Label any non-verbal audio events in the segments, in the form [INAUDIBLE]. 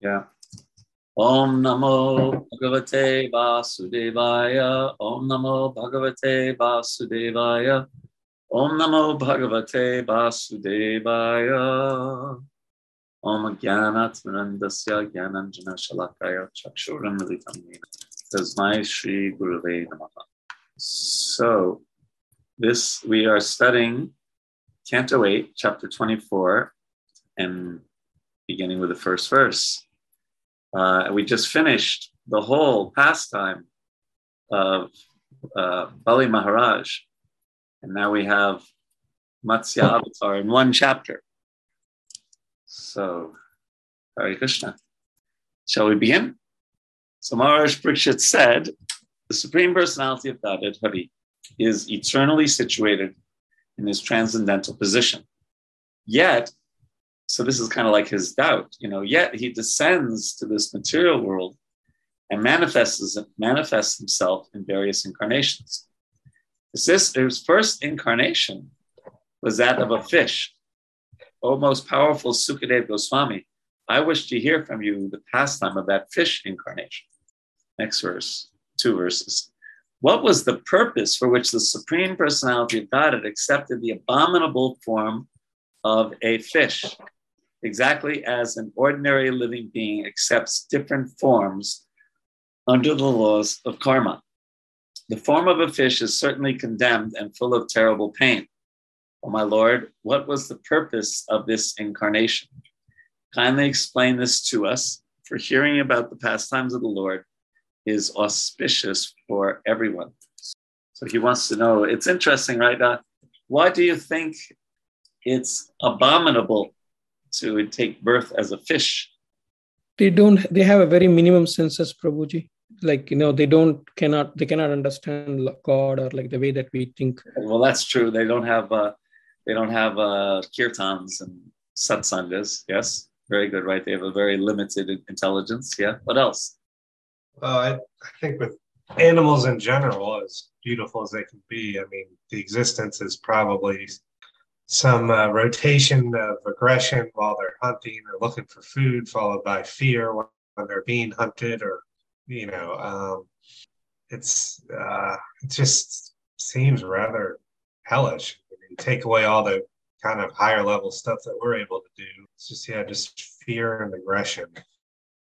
Yeah. Om Namo Bhagavate Vasudevaya. Om Namo Bhagavate Vasudevaya. Om Namo Bhagavate Vasudevaya. Om Jnanatmanandasya Jnananjana Shalakaya Chakshuram Militam Tasmai Shri Guruve Namaha. So, this we are studying Canto 8, chapter 24, and beginning with the first verse. Uh, we just finished the whole pastime of uh, Bali Maharaj, and now we have Matsya Avatar in one chapter. So, Hare Krishna. Shall we begin? So Maharaj Parikshit said, the Supreme Personality of Godhead, Hari, is eternally situated in his transcendental position. Yet, so this is kind of like his doubt, you know, yet he descends to this material world and manifests, manifests himself in various incarnations. His, his first incarnation was that of a fish. O most powerful Sukadev Goswami, I wish to hear from you the pastime of that fish incarnation. Next verse, two verses. What was the purpose for which the Supreme Personality of God had accepted the abominable form of a fish? Exactly as an ordinary living being accepts different forms under the laws of karma. The form of a fish is certainly condemned and full of terrible pain. Oh, my Lord, what was the purpose of this incarnation? Kindly explain this to us, for hearing about the pastimes of the Lord is auspicious for everyone. So he wants to know. It's interesting, right? Uh, why do you think it's abominable to take birth as a fish? They don't. They have a very minimum senses, Prabhuji. Like you know, they don't cannot they cannot understand God or like the way that we think. Well, that's true. They don't have uh, they don't have uh, kirtans and satsangas. Yes, very good. Right. They have a very limited intelligence. Yeah. What else? Well, I, I think with animals in general, as beautiful as they can be, I mean, the existence is probably some uh, rotation of aggression while they're hunting or looking for food, followed by fear when, they're being hunted, or you know, um, it's uh, it just seems rather hellish. you take away all the kind of higher level stuff that we're able to do. It's just yeah, just fear and aggression.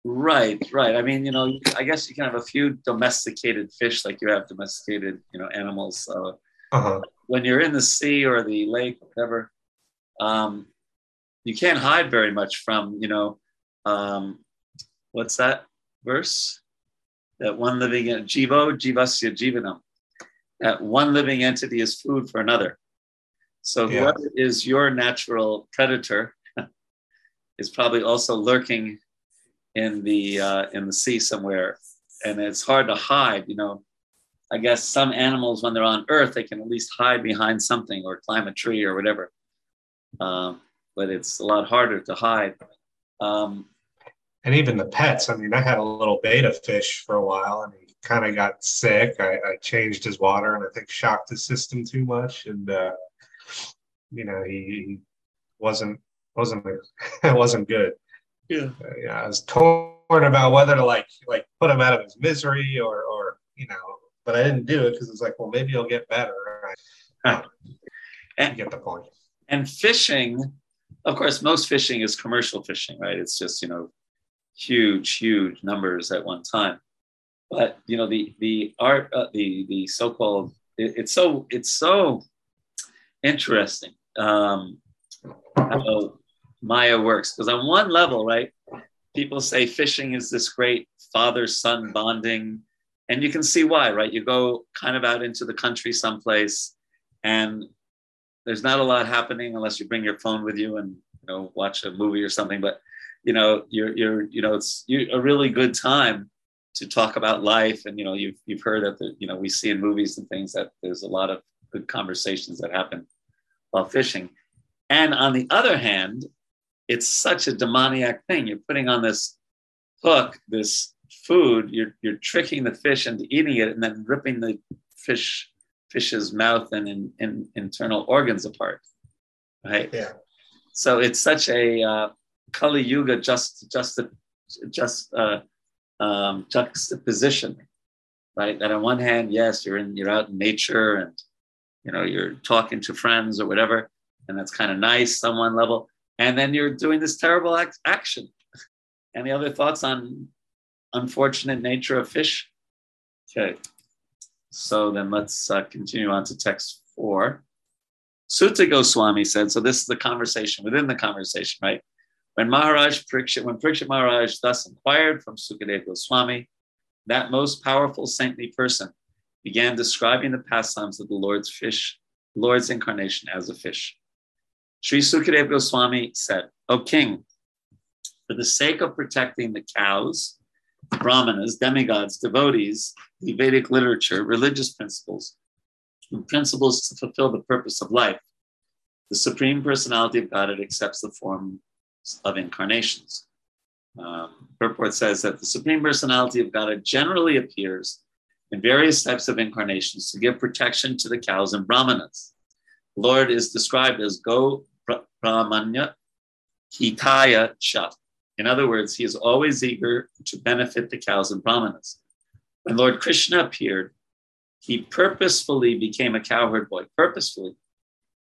Right, right. I mean, you know, I guess you can have a few domesticated fish like you have domesticated, you know, animals. Uh, uh-huh. When you're in the sea or the lake, whatever, um, you can't hide very much from, you know, um, what's that verse? That one living in jivo, jivasya jivanam. That one living entity is food for another. So yeah. whoever is your natural predator [LAUGHS] is probably also lurking in the uh, in the sea somewhere, and it's hard to hide. You know, I guess some animals when they're on Earth they can at least hide behind something or climb a tree or whatever, um, but it's a lot harder to hide. Um, and even the pets. I mean, I had a little betta fish for a while, and he kind of got sick. I, I, changed his water, and I think shocked his system too much, and uh, you know, he, he wasn't wasn't [LAUGHS] wasn't good. Yeah. Uh, yeah, I was torn about whether to like like put him out of his misery or or you know, but I didn't do it because it's like, well, maybe I'll get better. Right? and, get the point. And fishing, of course, most fishing is commercial fishing, right? It's just you know, huge, huge numbers at one time. But you know, the the art, uh, the the so-called, it, it's so it's so interesting. Um, how Maya works. Because on one level, right, people say fishing is this great father son bonding. And you can see why, right? You go kind of out into the country someplace and there's not a lot happening unless you bring your phone with you and you know watch a movie or something. But you know, you're you're you know, it's a really good time to talk about life. And you know, you've you've heard that the, you know we see in movies and things that there's a lot of good conversations that happen while fishing. And on the other hand, it's such a demoniac thing. You're putting on this hook, this food, you're, you're tricking the fish into eating it and then ripping the fish fish's mouth and in, in, internal organs apart. Right? Yeah. So it's such a uh, Kali Yuga just, just just uh, um, juxtaposition, right? That on one hand, yes, you're in, you're out in nature, and you know you're talking to friends or whatever, and that's kind of nice on one level, and then you're doing this terrible act- action. Any other thoughts on unfortunate nature of fish? Okay, so then let's uh, continue on to text four. Suta Goswami said, so this is the conversation within the conversation, right? When Maharaj Parikshit, when Parikshit Maharaj thus inquired from Sukadeva Goswami, that most powerful saintly person began describing the pastimes of the Lord's fish, Lord's incarnation as a fish. Sri Sukadeva Goswami said, O king, for the sake of protecting the cows, brahmanas, demigods, devotees, the Vedic literature, religious principles, and principles to fulfill the purpose of life, the Supreme Personality of Godhead accepts the form of incarnations. Um, purport says that the Supreme Personality of Godhead generally appears in various types of incarnations to give protection to the cows and brahmanas. Lord is described as Go Brahmanya Hitaya Cha. In other words, he is always eager to benefit the cows and brahmanas. When Lord Krishna appeared, he purposefully became a cowherd boy, purposefully,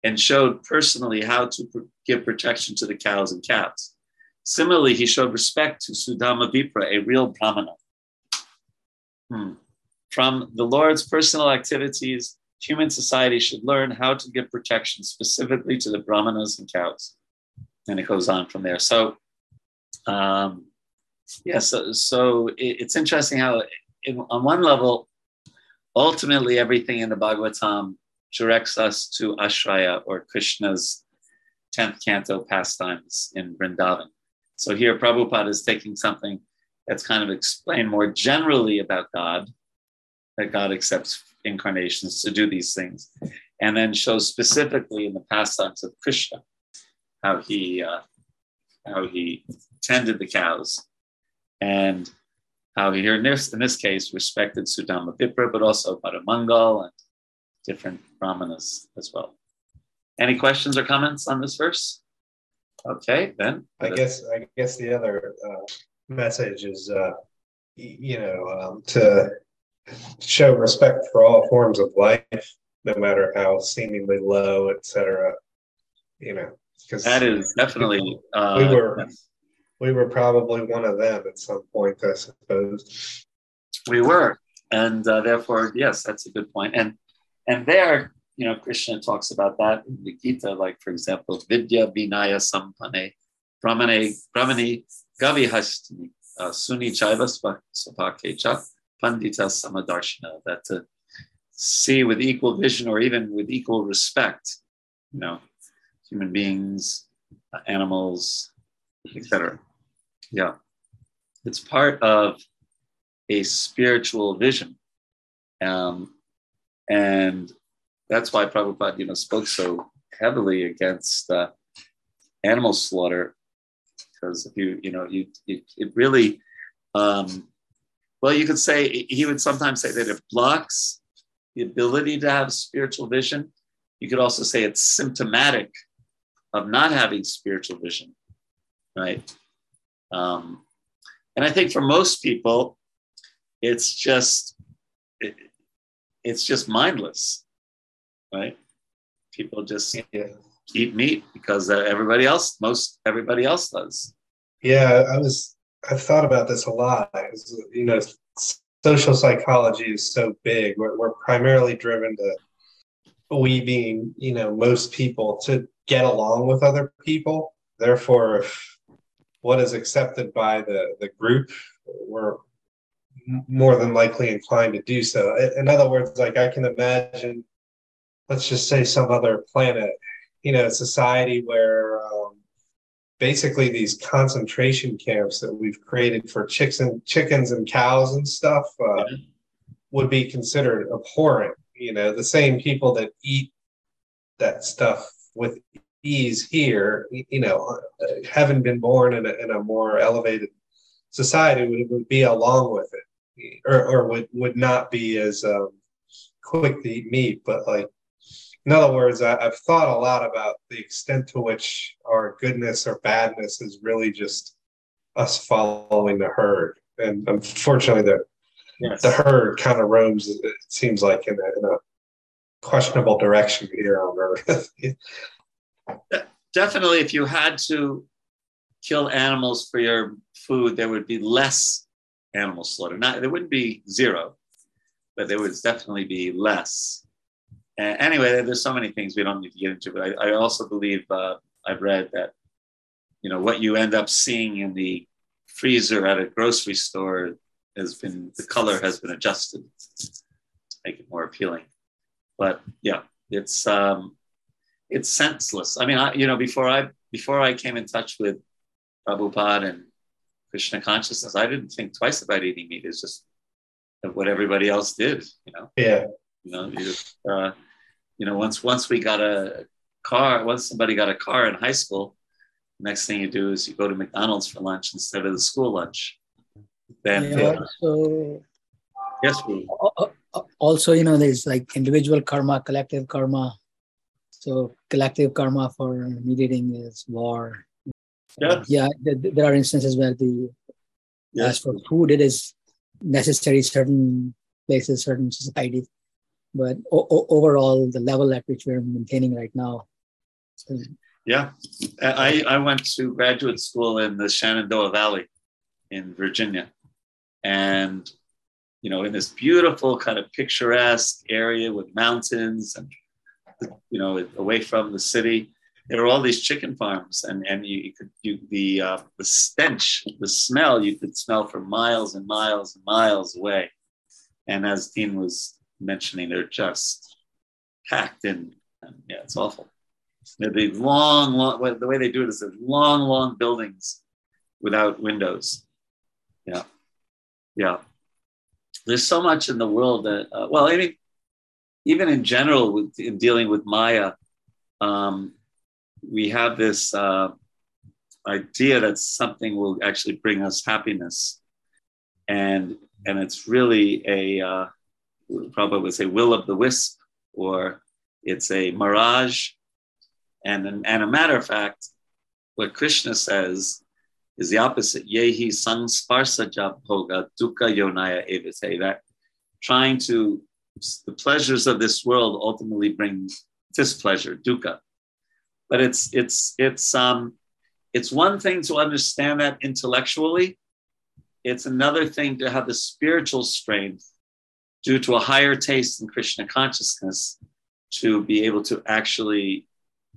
and showed personally how to give protection to the cows and calves. Similarly, he showed respect to Sudama Vipra, a real Brahmana. Hmm. From the Lord's personal activities, human society should learn how to give protection specifically to the Brahmanas and cows. And it goes on from there. So, um, yeah, so, so it, it's interesting how, it, on one level, ultimately everything in the Bhagavatam directs us to Ashraya or Krishna's 10th canto pastimes in Vrindavan. So here Prabhupada is taking something that's kind of explained more generally about God, that God accepts incarnations to do these things, and then shows specifically in the pastimes of Krishna how he uh, how he tended the cows and how he here in this in this case respected Sudama Vipra, but also Paramangal and different brahmanas as well. Any questions or comments on this verse? Okay, then. I guess I guess the other uh, message is, uh, you know, um, to show respect for all forms of life, no matter how seemingly low, etc. You know, because that is definitely uh, we were we were probably one of them at some point, I suppose. We were, and uh, therefore, yes, that's a good point. And and there, you know, Krishna talks about that in the Gita, like for example, Vidya Vinaya Sampane, Brahmane, Brahmani Gavihastini, uh, Suni Chaiva Sapakecha, Pandita Samadarshana, that to see with equal vision or even with equal respect, you know, human beings, uh, animals, etc. Yeah. It's part of a spiritual vision. Um, and that's why Prabhupada, you know, spoke so heavily against uh, animal slaughter, because if you, you know, you, it really, um, well, you could say he would sometimes say that it blocks the ability to have spiritual vision. You could also say it's symptomatic of not having spiritual vision, right? Um, and I think for most people, it's just it, it's just mindless, right? People just yeah. eat meat because everybody else, most everybody else does. Yeah, I was. I've thought about this a lot. You know, social psychology is so big. We're, we're primarily driven to we being, you know, most people to get along with other people. Therefore, if what is accepted by the the group, we're more than likely inclined to do so. In other words, like I can imagine, let's just say some other planet, you know, society where um, basically these concentration camps that we've created for chicks and chickens and cows and stuff uh, would be considered abhorrent. You know, the same people that eat that stuff with ease here, you know, having been born in a, in a more elevated society would, would be along with it or, or would, would not be as um, quick to eat meat. But like, in other words, I, I've thought a lot about the extent to which our goodness or badness is really just us following the herd. And unfortunately, the Yes. the herd kind of roams. It seems like in a, in a questionable direction here on Earth. [LAUGHS] Definitely, if you had to kill animals for your food, there would be less animal slaughter. Not there wouldn't be zero, but there would definitely be less. And anyway, there's so many things we don't need to get into. But I, I also believe uh, I've read that you know what you end up seeing in the freezer at a grocery store has been the color has been adjusted to make it more appealing. But yeah, it's um, it's senseless. I mean, I, you know, before I before I came in touch with Prabhupada and Krishna consciousness, I didn't think twice about eating meat. It's just what everybody else did. You know, yeah, you know, you, uh, you know, once once we got a car, once somebody got a car in high school, next thing you do is you go to McDonald's for lunch instead of the school lunch. Then Yeah, uh, so yes, we, uh, uh, also you know there's like individual karma collective karma so collective karma for meat eating is war. Yeah, yeah th- there are instances where the yes, as for food it is necessary certain places certain societies but o- overall the level at which we're maintaining right now is Yeah, I, I went to graduate school in the Shenandoah Valley in Virginia. And, you know, in this beautiful kind of picturesque area with mountains and, you know, away from the city, there were all these chicken farms. And, and you, you could, you, the, uh, the stench, the smell, you could smell for miles and miles and miles away. And as Dean was mentioning, they're just packed in. And yeah, it's awful. The long, long, the way they do it is they're long, long buildings without windows. Yeah. Yeah. There's so much in the world that, uh, well, I mean, even in general, with, in dealing with Maya, um, we have this uh, idea that something will actually bring us happiness. And, and it's really a, uh, probably would say will of the wisp, or it's a mirage and, and a matter of fact, what Krishna says is the opposite. Yehi sangsparsa bhoga dukkha yonaya evite. That trying to, the pleasures of this world ultimately bring displeasure, dukkha. But it's, it's, it's, um, it's one thing to understand that intellectually. It's another thing to have the spiritual strength due to a higher taste in Krishna consciousness to be able to actually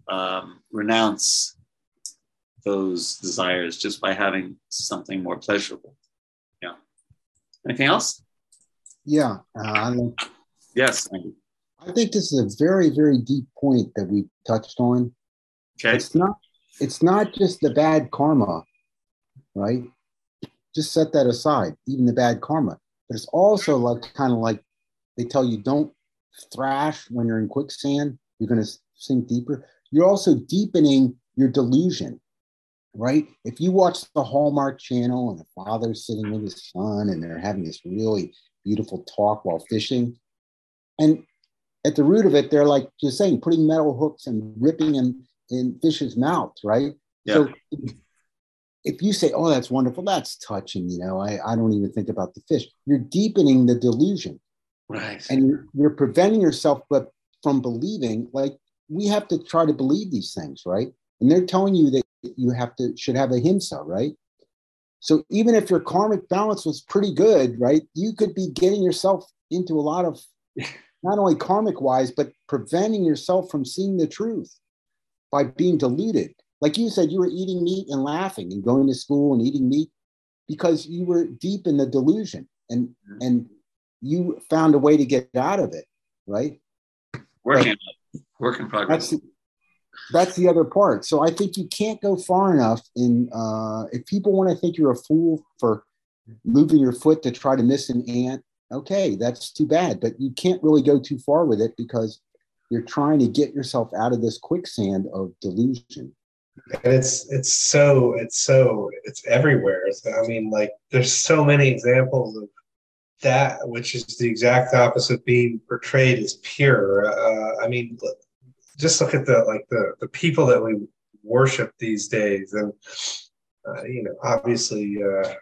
um, renounce those desires just by having something more pleasurable. Yeah. Anything else? Yeah, uh, Yes. I think this is a very, very deep point that we touched on. Okay. It's not. It's not just the bad karma, right? Just set that aside, even the bad karma. But it's also like kind of like they tell you don't thrash when you're in quicksand. You're going to sink deeper. You're also deepening your delusion, right? If you watch the Hallmark Channel and the father's sitting with his son and they're having this really beautiful talk while fishing, and at the root of it, they're like just saying, putting metal hooks and ripping in in fish's mouths, right? Yeah. So if you say, "Oh, that's wonderful," that's touching, you know, I, I don't even think about the fish. You're deepening the delusion, Right. and you're, you're preventing yourself, but from believing. Like we have to try to believe these things, right? And they're telling you that you have to should have ahimsa, right? So even if your karmic balance was pretty good, right, you could be getting yourself into a lot of [LAUGHS] not only karmic wise, but preventing yourself from seeing the truth by being deluded. Like you said, you were eating meat and laughing and going to school and eating meat because you were deep in the delusion and and you found a way to get out of it, right? Working. Work in progress. That's that's the other part. So I think you can't go far enough in uh, if people want to think you're a fool for moving your foot to try to miss an ant. Okay, that's too bad, but you can't really go too far with it because you're trying to get yourself out of this quicksand of delusion. and it's it's so it's so it's everywhere. So, i mean like there's so many examples of that which is the exact opposite being portrayed as pure. Uh, i mean just look at the like the the people that we worship these days. And uh, you know, obviously, uh,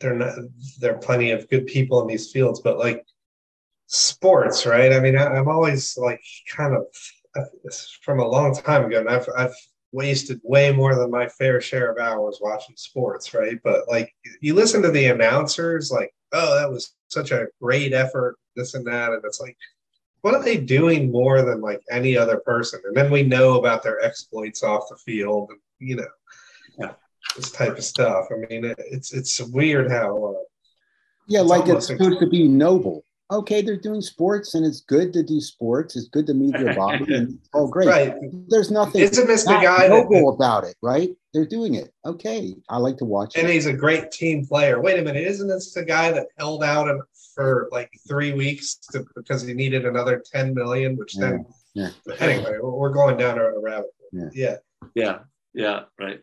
there not there are plenty of good people in these fields, but like sports, right? I mean, I, I'm always like kind of from a long time ago, and I've I've wasted way more than my fair share of hours watching sports, right? But like you listen to the announcers, like, oh, that was such a great effort, this and that, and it's like, what are they doing more than like any other person? And then we know about their exploits off the field, you know. This type of stuff. I mean, it, it's it's weird how. Uh, yeah, it's like it's supposed to be noble okay, they're doing sports and it's good to do sports. It's good to move your [LAUGHS] body. And, oh, great. Right. There's nothing Isn't this the guy noble that, about it, right? They're doing it. Okay. I like to watch and it. he's a great team player. Wait a minute. Isn't this the guy that held out for like three weeks to, because he needed another 10 million, which yeah. then, yeah. anyway, we're going down a rabbit hole. Yeah. yeah. Yeah. Yeah. Right.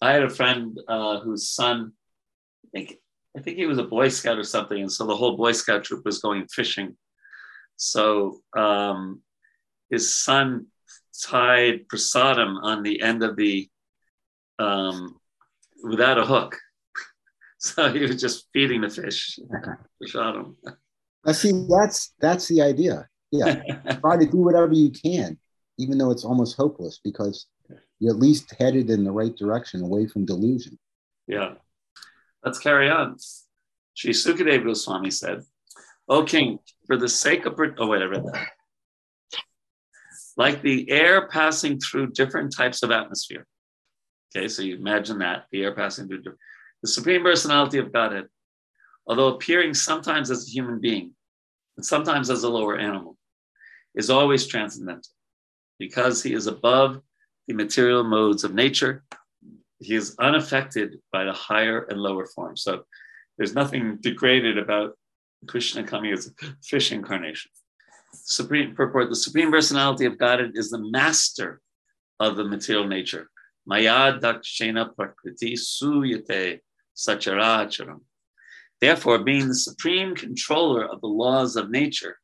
I had a friend uh, whose son, I think I think he was a Boy Scout or something, and so the whole Boy Scout troop was going fishing. So um, his son tied prasadam on the end of the um, without a hook. [LAUGHS] So he was just feeding the fish. [LAUGHS] prasadam. I see. That's that's the idea. Yeah, [LAUGHS] try to do whatever you can, even though it's almost hopeless, because you're at least headed in the right direction, away from delusion. Yeah. Let's carry on. Sri Sukadeva Goswami said, O king, for the sake of, oh wait, I read that. Like the air passing through different types of atmosphere. Okay, so you imagine that, the air passing through the Supreme Personality of Godhead, although appearing sometimes as a human being and sometimes as a lower animal, is always transcendental because he is above the material modes of nature he is unaffected by the higher and lower forms. So there's nothing degraded about Krishna coming as a fish incarnation. Supreme purport, the supreme personality of God is the master of the material nature. Maya dakshena prakriti suyate sacharacharam. Therefore, being the supreme controller of the laws of nature,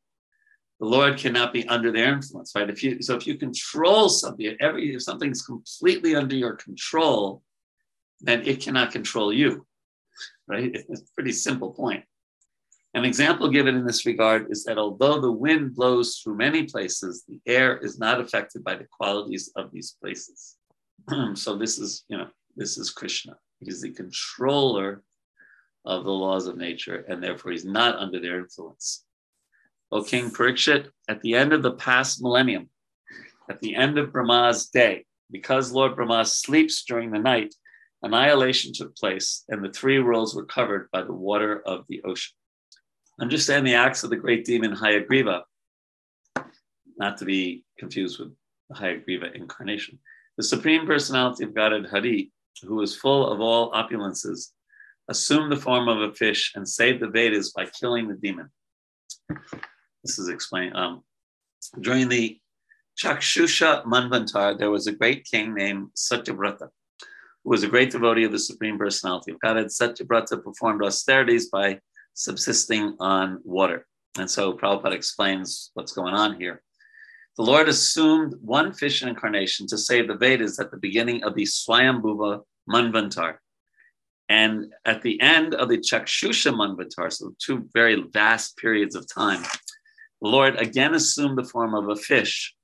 the Lord cannot be under their influence, right? If you so if you control something, every if something's completely under your control, then it cannot control you, right? [LAUGHS] It's a pretty simple point. An example given in this regard is that although the wind blows through many places, the air is not affected by the qualities of these places. [CLEARS THROAT] so this is, you know, this is Krishna. He's the controller of the laws of nature, and therefore he's not under their influence. O King Parikshit, at the end of the past millennium, at the end of Brahma's day, because Lord Brahma sleeps during the night, annihilation took place, and the three worlds were covered by the water of the ocean. Understand the acts of the great demon Hayagriva, not to be confused with the Hayagriva incarnation. The Supreme Personality of Godhead Hari, who is full of all opulences, assumed the form of a fish and saved the Vedas by killing the demon. This is explained. Um, during the Chakshusha Manvantar, there was a great king named Satyavrata who was a great devotee of the Supreme Personality of Godhead. Satyabrata performed austerities by subsisting on water. And so Prabhupada explains what's going on here. The Lord assumed one fish incarnation to save the Vedas at the beginning of the Swayambhuva Manvantar. And at the end of the Chakshusha Manvantar, so two very vast periods of time, the Lord again assumed the form of a fish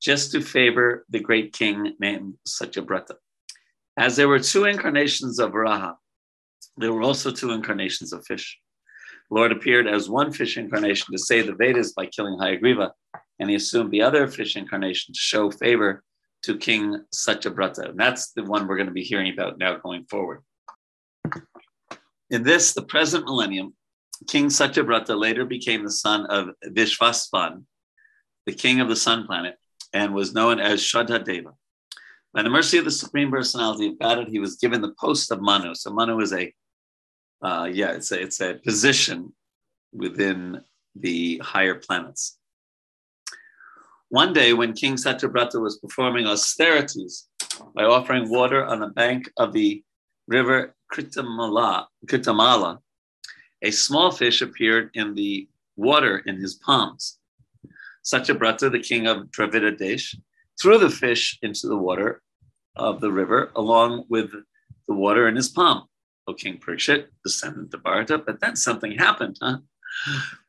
just to favor the great king named Satyabrata. As there were two incarnations of Varaha, there were also two incarnations of fish. The Lord appeared as one fish incarnation to save the Vedas by killing Hayagriva, and he assumed the other fish incarnation to show favor to King Satyabrata. And that's the one we're going to be hearing about now going forward. In this, the present millennium, King Satyabrata later became the son of Vivasvan, the king of the sun planet, and was known as Shraddha by the mercy of the Supreme Personality of God, he was given the post of Manu. So Manu is a, uh, yeah, it's a, it's a position within the higher planets. One day, when King Satyabrata was performing austerities by offering water on the bank of the river Kritamala, Kritamala a small fish appeared in the water in his palms. Satyabrata, the king of Dravida Desh, threw the fish into the water of the river, along with the water in his palm. O King Parikshit, descendant of Bharata. But then something happened, huh?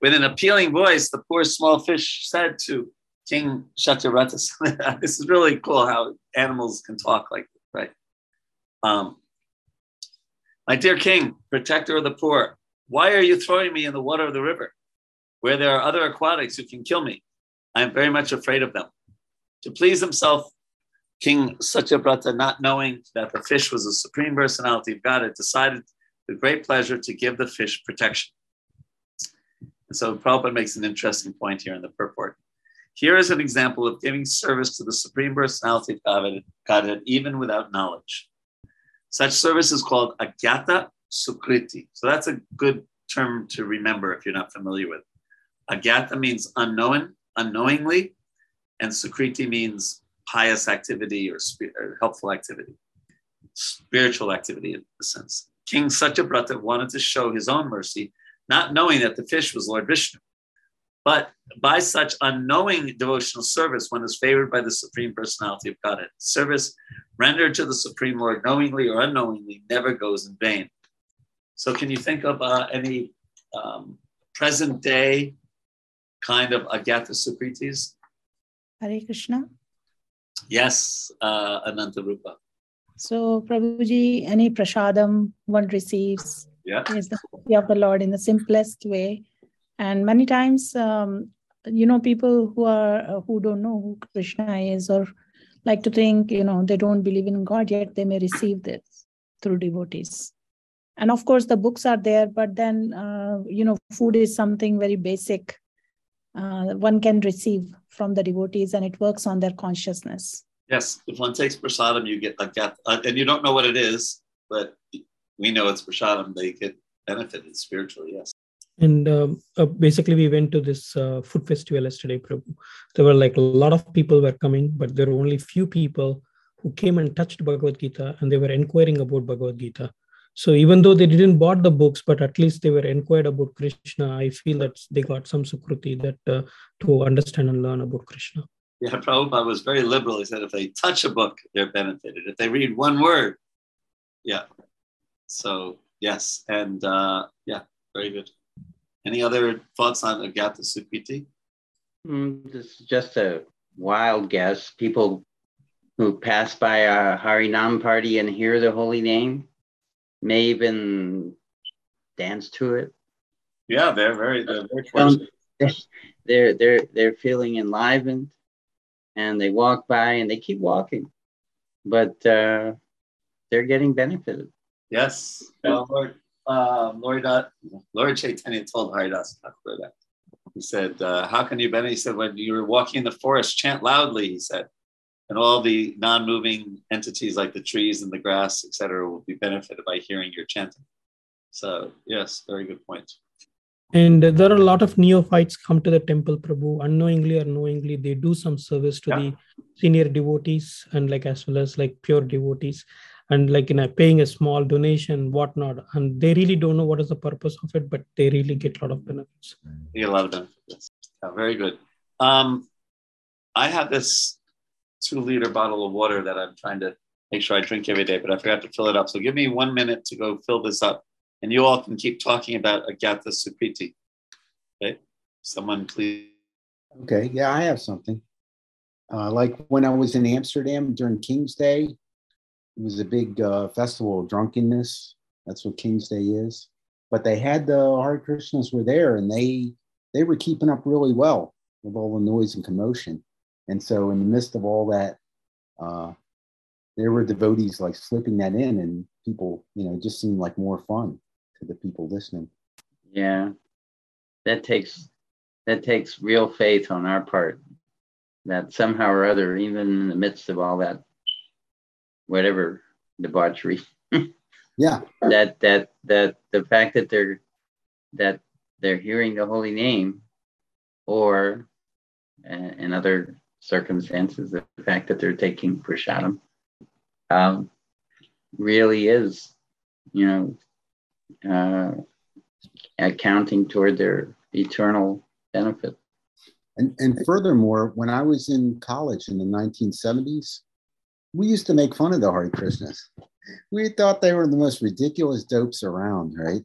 With an appealing voice, the poor small fish said to King Shatyavrata, [LAUGHS] this is really cool how animals can talk like this, right? Um, my dear king, protector of the poor, why are you throwing me in the water of the river where there are other aquatics who can kill me? I am very much afraid of them. To please himself, King Satyavrata, not knowing that the fish was a supreme personality of God, had decided with great pleasure to give the fish protection. And so Prabhupada makes an interesting point here in the purport. Here is an example of giving service to the supreme personality of Godhead even without knowledge. Such service is called agyata sukriti. So that's a good term to remember if you're not familiar with. Agyata means unknown, unknowingly, and sukriti means pious activity or, or helpful activity, spiritual activity in a sense. King Satyavrata wanted to show his own mercy, not knowing that the fish was Lord Vishnu. But by such unknowing devotional service, one is favored by the Supreme Personality of Godhead. Service rendered to the Supreme Lord knowingly or unknowingly never goes in vain. So, can you think of uh, any um, present day kind of Agyata Sukritis? Hare Krishna. Yes, uh, Ananta Rupa. So, Prabhuji, any prasadam one receives yeah. is the mercy of the Lord in the simplest way. And many times, um, you know, people who are uh, who don't know who Krishna is or like to think, you know, they don't believe in God yet, they may receive this through devotees. And of course, the books are there, but then, uh, you know, food is something very basic uh, one can receive from the devotees and it works on their consciousness. Yes, if one takes prasadam, you get like that, uh, and you don't know what it is, but we know it's prasadam. They get benefited spiritually. Yes. And um, uh, basically, we went to this uh, food festival yesterday, Prabhu. There were like a lot of people were coming, but there were only few people who came and touched Bhagavad Gita, and they were inquiring about Bhagavad Gita. So even though they didn't bought the books, but at least they were inquired about Krishna. I feel that they got some sukruti that uh, to understand and learn about Krishna. Yeah, Prabhupada was very liberal. He said if they touch a book, they're benefited. If they read one word, yeah. So yes, and uh, yeah, very good. Any other thoughts on Agyata Sukriti? Mm, this is just a wild guess. People who pass by a Harinam party and hear the holy name may even dance to it. Yeah, they're very, they're very [LAUGHS] they're they're they're feeling enlivened, and they walk by and they keep walking, but uh, they're getting benefited. Yes, well, Lord, uh, Lord, uh, Lord Chaitanya told Haridas Thakur that. He said, uh, "How can you benefit?" He said, "When you're walking in the forest, chant loudly." He said, and all the non-moving entities like the trees and the grass, etc., will be benefited by hearing your chanting. So yes, very good point. And there are a lot of neophytes come to the temple, Prabhu, unknowingly or knowingly, they do some service to yeah. the senior devotees and like as well as like pure devotees, and like you know paying a small donation, whatnot. And they really don't know what is the purpose of it, but they really get a lot of benefits. Get a lot of benefits. Yeah, very good. Um, I have this two liter bottle of water that I'm trying to make sure I drink every day, but I forgot to fill it up. So give me one minute to go fill this up, and you all can keep talking about Agyata Sukriti. Okay, someone please. Okay, yeah, I have something. Uh, like when I was in Amsterdam during King's Day, it was a big uh, festival of drunkenness. That's what King's Day is. But they had the Hare Krishnas were there, and they they were keeping up really well with all the noise and commotion. And so, in the midst of all that, uh, there were devotees like slipping that in, and people, you know, just seemed like more fun to the people listening. Yeah, that takes that takes real faith on our part that somehow or other, even in the midst of all that, whatever debauchery, [LAUGHS] yeah, that that that the fact that they're that they're hearing the holy name, or uh, in other circumstances, the fact that they're taking prasadam um, really is, you know, uh, accounting toward their eternal benefit. And, and furthermore, when I was in college in the 1970s, we used to make fun of the Hare Krishnas. we thought they were the most ridiculous dopes around, right?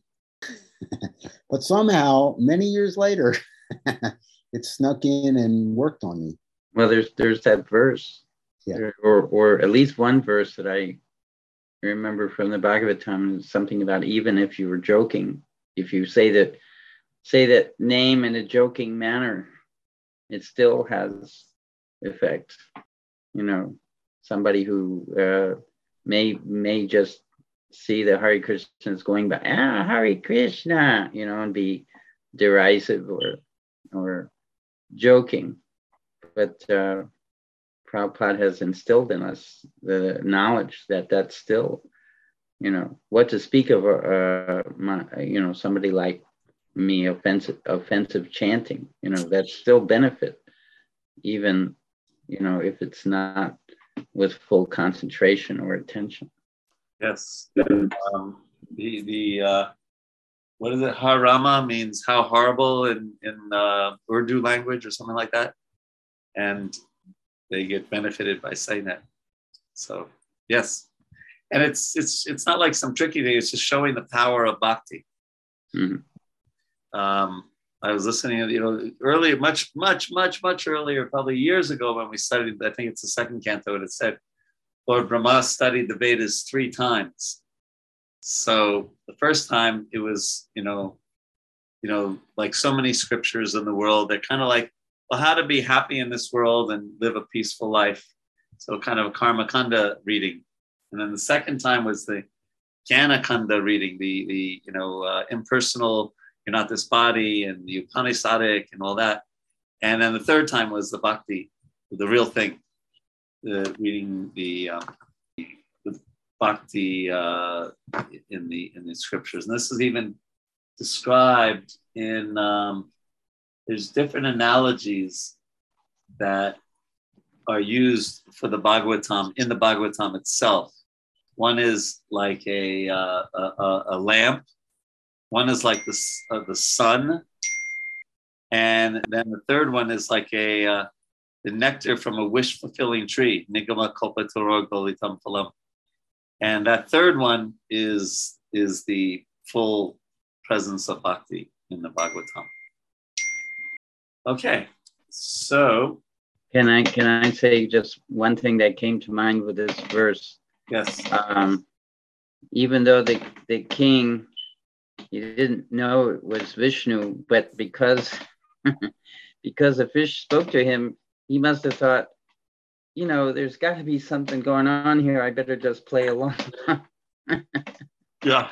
[LAUGHS] but somehow, many years later, [LAUGHS] it snuck in and worked on me. Well, there's there's that verse, Yeah. or or at least one verse that I remember from the back of Bhagavatam is something about even if you were joking, if you say that say that name in a joking manner, it still has effect. You know, somebody who uh, may may just see the Hare Krishnas going by, ah, Hare Krishna, you know, and be derisive or or joking. But uh, Prabhupada has instilled in us the knowledge that that's still, you know, what to speak of, uh, my, you know, somebody like me offensive offensive chanting, you know, that's still benefit, even, you know, if it's not with full concentration or attention. Yes. Um, the the uh, what is it? Harama means how horrible in in uh, Urdu language or something like that, and they get benefited by saying that. So yes, and it's it's it's not like some tricky thing. It's just showing the power of bhakti. Mhm. Um, I was listening, you know, earlier, much, much, much, much earlier, probably years ago when we studied. I think it's the second canto. and It said Lord Brahma studied the Vedas three times. So the first time it was, you know, you know, like so many scriptures in the world, they're kind of like, well, how to be happy in this world and live a peaceful life. So kind of a karma kanda reading. And then the second time was the Jnana kanda reading, the the you know uh, impersonal, you're not this body, and the Upanishadic and all that. And then the third time was the bhakti, the real thing, the reading the, um, the bhakti uh, in the in the scriptures. And this is even described in um, there's different analogies that are used for the Bhagavatam in the Bhagavatam itself. One is like a, uh, a, a, lamp. One is like the, uh, the sun. And then the third one is like a uh, the nectar from a wish fulfilling tree. Nigama golitam phalam. And that third one is is the full presence of bhakti in the Bhagavatam. Okay, so Can I can I say just one thing that came to mind with this verse? yes, Um, even though the the king he didn't know it was Vishnu, but because [LAUGHS] because the fish spoke to him, he must have thought, you know, there's got to be something going on here. I better just play along. [LAUGHS] yeah,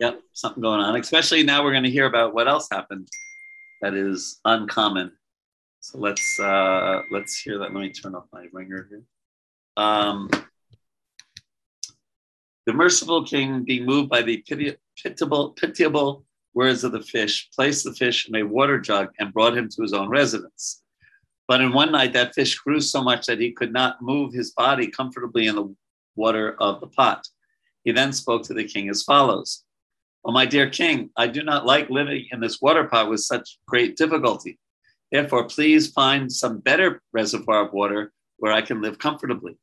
yep, something going on. Especially now, we're going to hear about what else happened that is uncommon. So let's uh, let's hear that. Let me turn off my ringer here. Um, the merciful king, being moved by the piti- pitiable, pitiable words of the fish, placed the fish in a water jug and brought him to his own residence. But in one night, that fish grew so much that he could not move his body comfortably in the water of the pot. He then spoke to the king as follows Oh, my dear king, I do not like living in this water pot with such great difficulty. Therefore, please find some better reservoir of water where I can live comfortably.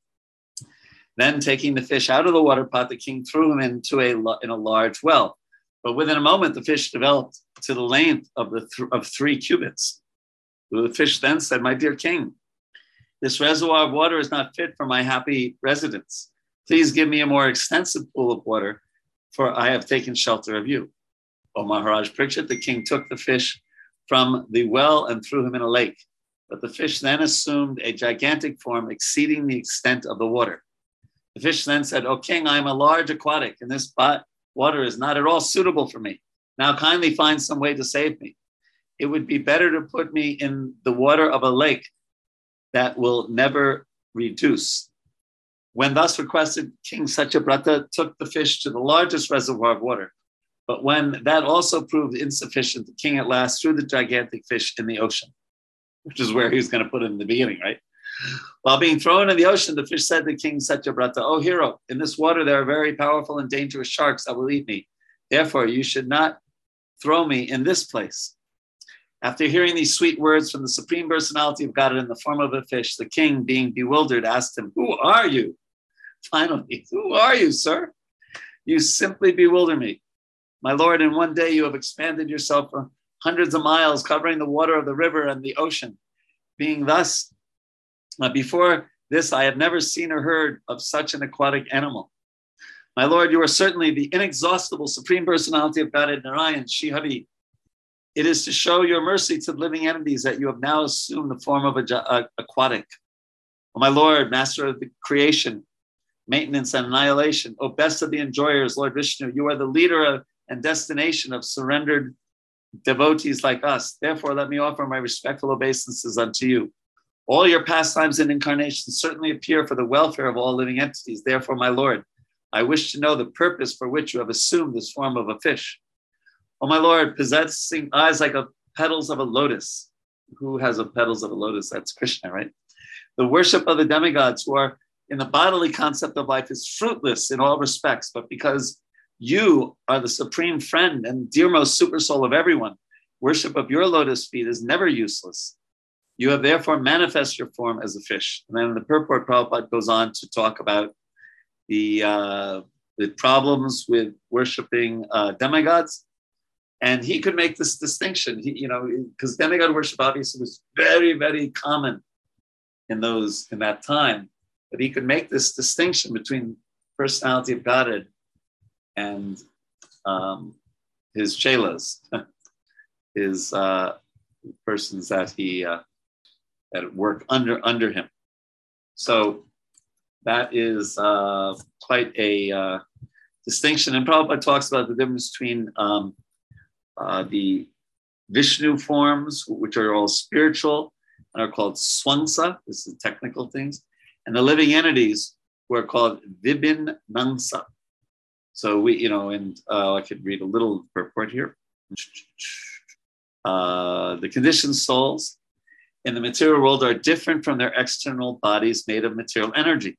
Then, taking the fish out of the water pot, the king threw him into a in a large well. But within a moment, the fish developed to the length of the th- of three cubits. The fish then said, "My dear king, this reservoir of water is not fit for my happy residence. Please give me a more extensive pool of water, for I have taken shelter of you." O Maharaj Parikshit, the king took the fish from the well and threw him in a lake. But the fish then assumed a gigantic form exceeding the extent of the water. The fish then said, O king, I am a large aquatic, and this water is not at all suitable for me. Now kindly find some way to save me. It would be better to put me in the water of a lake that will never reduce. When thus requested, King Satyabrata took the fish to the largest reservoir of water. But when that also proved insufficient, the king at last threw the gigantic fish in the ocean, which is where he was going to put it in the beginning, right? While being thrown in the ocean, the fish said to King Satyabrata, O oh, hero, in this water there are very powerful and dangerous sharks that will eat me. Therefore, you should not throw me in this place. After hearing these sweet words from the Supreme Personality of God in the form of a fish, the king, being bewildered, asked him, Who are you? [LAUGHS] Finally, who are you, sir? You simply bewilder me. My Lord, in one day you have expanded yourself for hundreds of miles, covering the water of the river and the ocean. Being thus, uh, before this, I have never seen or heard of such an aquatic animal. My Lord, you are certainly the inexhaustible Supreme Personality of Godhead Narayan, Shihari. It is to show your mercy to living entities that you have now assumed the form of a, aquatic. Oh, my Lord, Master of the creation, maintenance and annihilation, O best of the enjoyers, Lord Vishnu, you are the leader of, and destination of surrendered devotees like us. Therefore, let me offer my respectful obeisances unto you. All your pastimes and incarnations certainly appear for the welfare of all living entities. Therefore, my Lord, I wish to know the purpose for which you have assumed this form of a fish. Oh, my Lord, possessing eyes like a petals of a lotus. Who has a petals of a lotus? That's Krishna, right? The worship of the demigods who are in the bodily concept of life is fruitless in all respects, but because you are the supreme friend and dearmost super soul of everyone, worship of your lotus feet is never useless. You have therefore manifest your form as a fish. And then the purport Prabhupada goes on to talk about the, uh, the problems with worshiping uh, demigods. And he could make this distinction, he, you know, because demigod worship obviously was very, very common in those in that time. But he could make this distinction between personality of Godhead and um, his chelas, [LAUGHS] his uh, persons that he uh, that work under under him. So that is uh, quite a uh, distinction. And Prabhupada talks about the difference between um, uh, the Vishnu forms, which are all spiritual and are called swangsa. This is technical things. And the living entities were called vibin nangsa. So we, you know, and uh, I could read a little purport here. Uh, the conditioned souls in the material world are different from their external bodies made of material energy.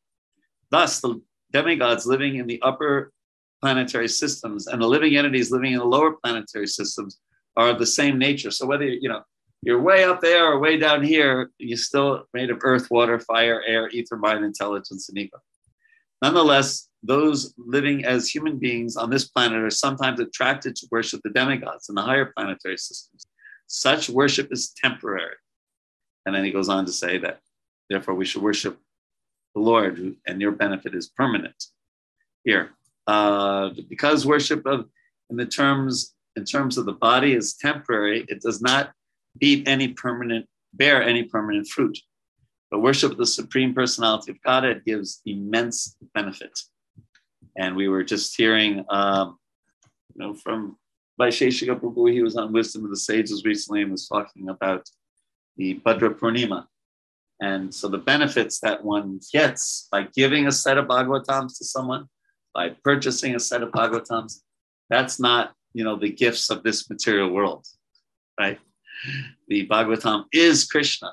Thus, the demigods living in the upper planetary systems and the living entities living in the lower planetary systems are of the same nature. So whether you know you're way up there or way down here, you're still made of earth, water, fire, air, ether, mind, intelligence, and ego. Nonetheless, those living as human beings on this planet are sometimes attracted to worship the demigods in the higher planetary systems. Such worship is temporary. And then he goes on to say that, therefore, we should worship the Lord, and your benefit is permanent. Here, uh, because worship of, in the terms in terms of the body is temporary, it does not beat any permanent, bear any permanent fruit. But worship of the Supreme Personality of Godhead gives immense benefit. And we were just hearing, um, you know, from Vaisheshika Prabhu, he was on Wisdom of the Sages recently and was talking about the Bhadra Purnima. And so the benefits that one gets by giving a set of Bhagavatams to someone, by purchasing a set of Bhagavatams, that's not, you know, the gifts of this material world, right? The Bhagavatam is Krishna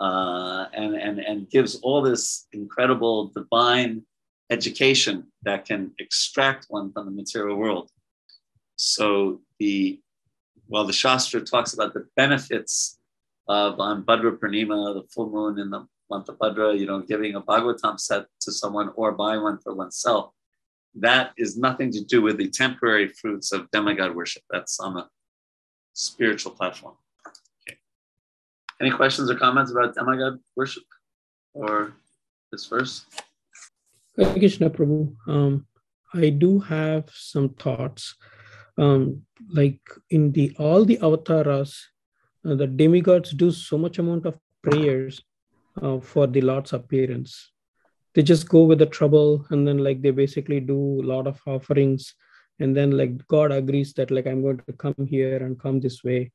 uh, and, and, and gives all this incredible divine education that can extract one from the material world. So the well, the Shastra talks about the benefits of on Bhadra Purnima, the full moon in the month of Bhadra, you know, giving a Bhagavatam set to someone or buy one for oneself. That is nothing to do with the temporary fruits of demigod worship. That's on a spiritual platform. Okay. Any questions or comments about demigod worship or this verse? Krishna Prabhu. Um, I do have some thoughts. Um, like in the all the avatars, uh, the demigods do so much amount of prayers uh, for the Lord's appearance. They just go with the trouble and then like they basically do a lot of offerings and then like God agrees that like I'm going to come here and come this way.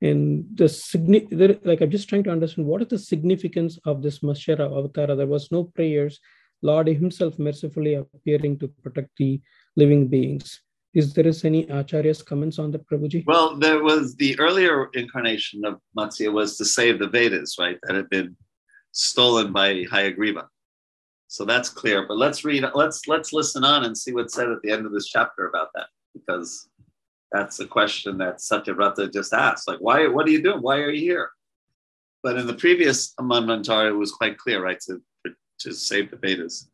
And the signi- like I'm just trying to understand what is the significance of this Matsya avatar. There was no prayers. Lord Himself mercifully appearing to protect the living beings. Is there is any Acharya's comments on the Prabhuji? Well, there was the earlier incarnation of Matsya was to save the Vedas, right? That had been stolen by Hayagriva. So that's clear. But let's read, let's let's listen on and see what's said at the end of this chapter about that, because that's a question that Satyavrata just asked. Like, why, what are you doing? Why are you here? But in the previous Manvantara, it was quite clear, right? To, to save the Vedas.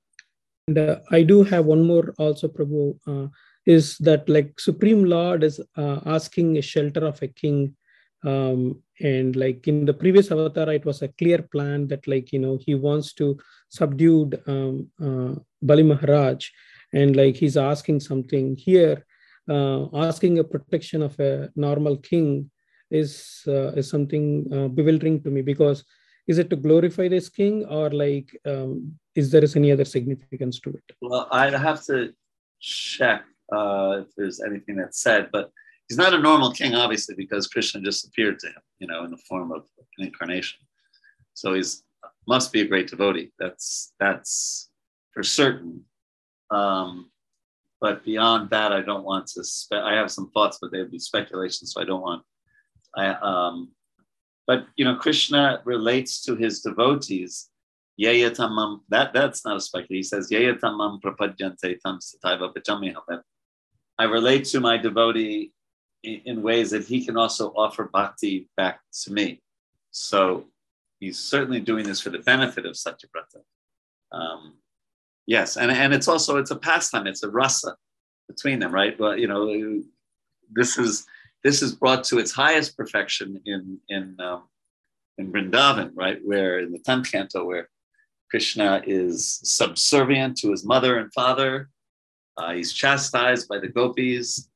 uh, I do have one more also, Prabhu, uh, is that like Supreme Lord is uh, asking a shelter of a king. Um, and like in the previous avatar, it was a clear plan that like, you know, he wants to subdue um, uh, Bali Maharaj. And like he's asking something here, uh, asking a protection of a normal king is, uh, is something bewildering to me because is it to glorify this king or like um, is there is any other significance to it well i'd have to check uh, if there's anything that's said but he's not a normal king obviously because krishna just appeared to him you know in the form of an incarnation so he's must be a great devotee that's that's for certain um, but beyond that i don't want to spe- i have some thoughts but they would be speculation so i don't want i um, but you know, Krishna relates to his devotees. Yayatamam, that, that's not a speculation. He says, Yayatamam prapadyante tam sataiva pajamiham. I relate to my devotee in, ways that he can also offer bhakti back to me. So he's certainly doing this for the benefit of Satyavrata. Um, yes, and, and it's also it's a pastime, it's a rasa between them, right? Well, you know, this is this is brought to its highest perfection in in um, in Vrindavan, right, where in the tenth canto, where Krishna is subservient to his mother and father. Uh, he's chastised by the gopis.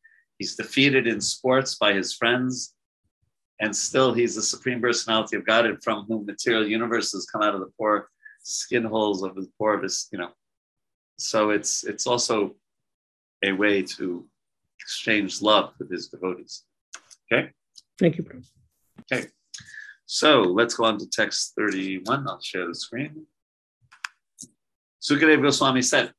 He's defeated in sports by his friends. And still, he's the supreme personality of God, and from whom material universes come out of the poor skin holes of the poor of his, you know. So it's it's also a way to exchange love with his devotees. Okay. Thank you, bro. Okay. So let's go on to text 31. I'll share the screen. Sukadev Goswami said,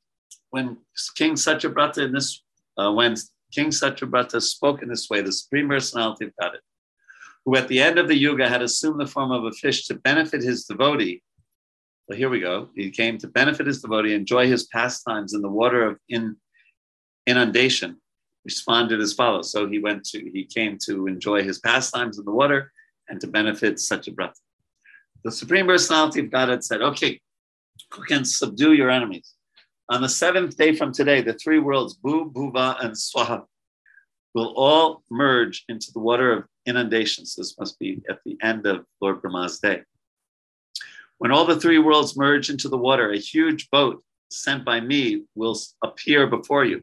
when King Satyabrata in this, uh, when King Satyabrata spoke in this way, the Supreme Personality of Godhead, who at the end of the Yuga had assumed the form of a fish to benefit his devotee. Well, here we go. He came to benefit his devotee, enjoy his pastimes in the water of in, inundation, responded as follows. So he went to, he came to enjoy his pastimes in the water and to benefit Satyavrata. The Supreme Personality of Godhead said, okay, who can subdue your enemies? On the seventh day from today, the three worlds, Bhu, Bhuva, and Swaha, will all merge into the water of inundations. This must be at the end of Lord Brahma's day. When all the three worlds merge into the water, a huge boat sent by me will appear before you.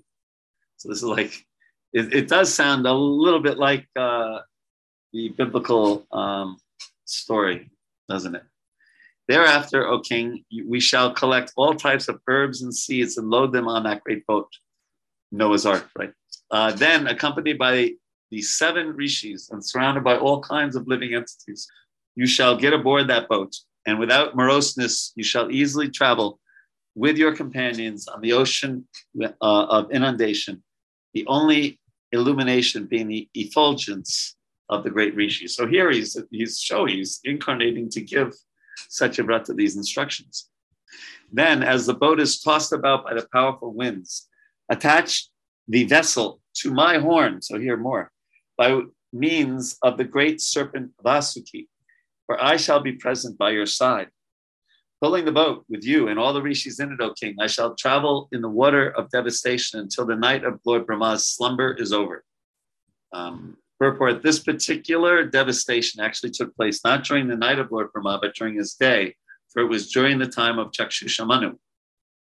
So this is like it, it does sound a little bit like uh, the biblical um, story, doesn't it? Thereafter, O king, we shall collect all types of herbs and seeds and load them on that great boat, Noah's Ark, right? Uh, then, accompanied by the seven rishis and surrounded by all kinds of living entities, you shall get aboard that boat, and without moroseness, you shall easily travel with your companions on the ocean uh, of inundation, the only illumination being the effulgence of the great rishi. So here he's he's showing he's incarnating to give Satyavrata these instructions. Then, as the boat is tossed about by the powerful winds, attach the vessel to my horn. So here more by means of the great serpent Vasuki, for I shall be present by your side. Pulling the boat with you and all the rishis in it, O king, I shall travel in the water of devastation until the night of Lord Brahma's slumber is over. Um, purport, this particular devastation actually took place not during the night of Lord Brahma, but during his day, for it was during the time of Chakshushamanu.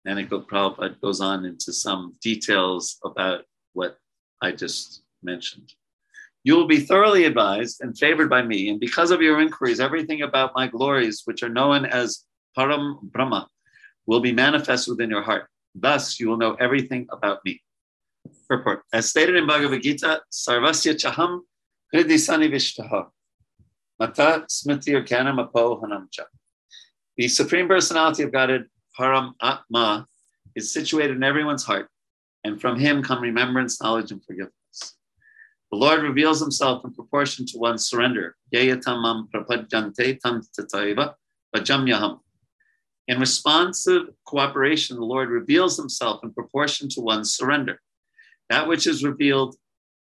And it Prabhupada goes on into some details about what I just mentioned. You will be thoroughly advised and favored by me, and because of your inquiries, everything about my glories, which are known as Param Brahma will be manifest within your heart. Thus, you will know everything about me. Purport. As stated in Bhagavad Gita, Sarvasya Chaham Hridisani Vishtaha. Mata Smriti Arkanam Apo Hanamcha. The Supreme Personality of Godhead, Param Atma, is situated in everyone's heart, and from him come remembrance, knowledge, and forgiveness. The Lord reveals himself in proportion to one's surrender. Yayatamam prapadyante tam tataiva vajamyaham. In responsive cooperation, the Lord reveals himself in proportion to one's surrender. That which is revealed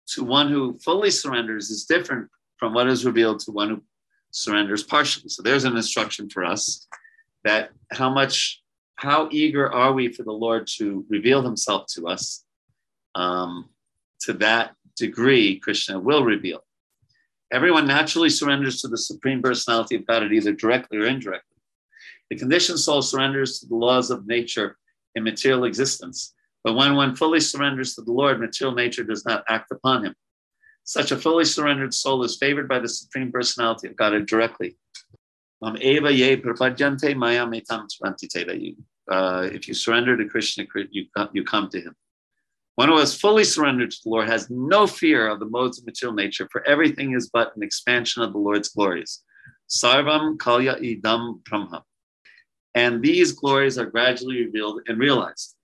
to one who fully surrenders is different from what is revealed to one who surrenders partially. So there's an instruction for us that how much how eager are we for the Lord to reveal himself to us? Um, to that degree, Krishna will reveal. Everyone naturally surrenders to the Supreme Personality of God, either directly or indirectly. The conditioned soul surrenders to the laws of nature in material existence. But when one fully surrenders to the Lord, material nature does not act upon him. Such a fully surrendered soul is favored by the Supreme Personality of God directly. Uh, If you surrender to Krishna, you come, you come to him. One who has fully surrendered to the Lord has no fear of the modes of material nature, for everything is but an expansion of the Lord's glories. Sarvam kalya idam brahma. And these glories are gradually revealed and realized.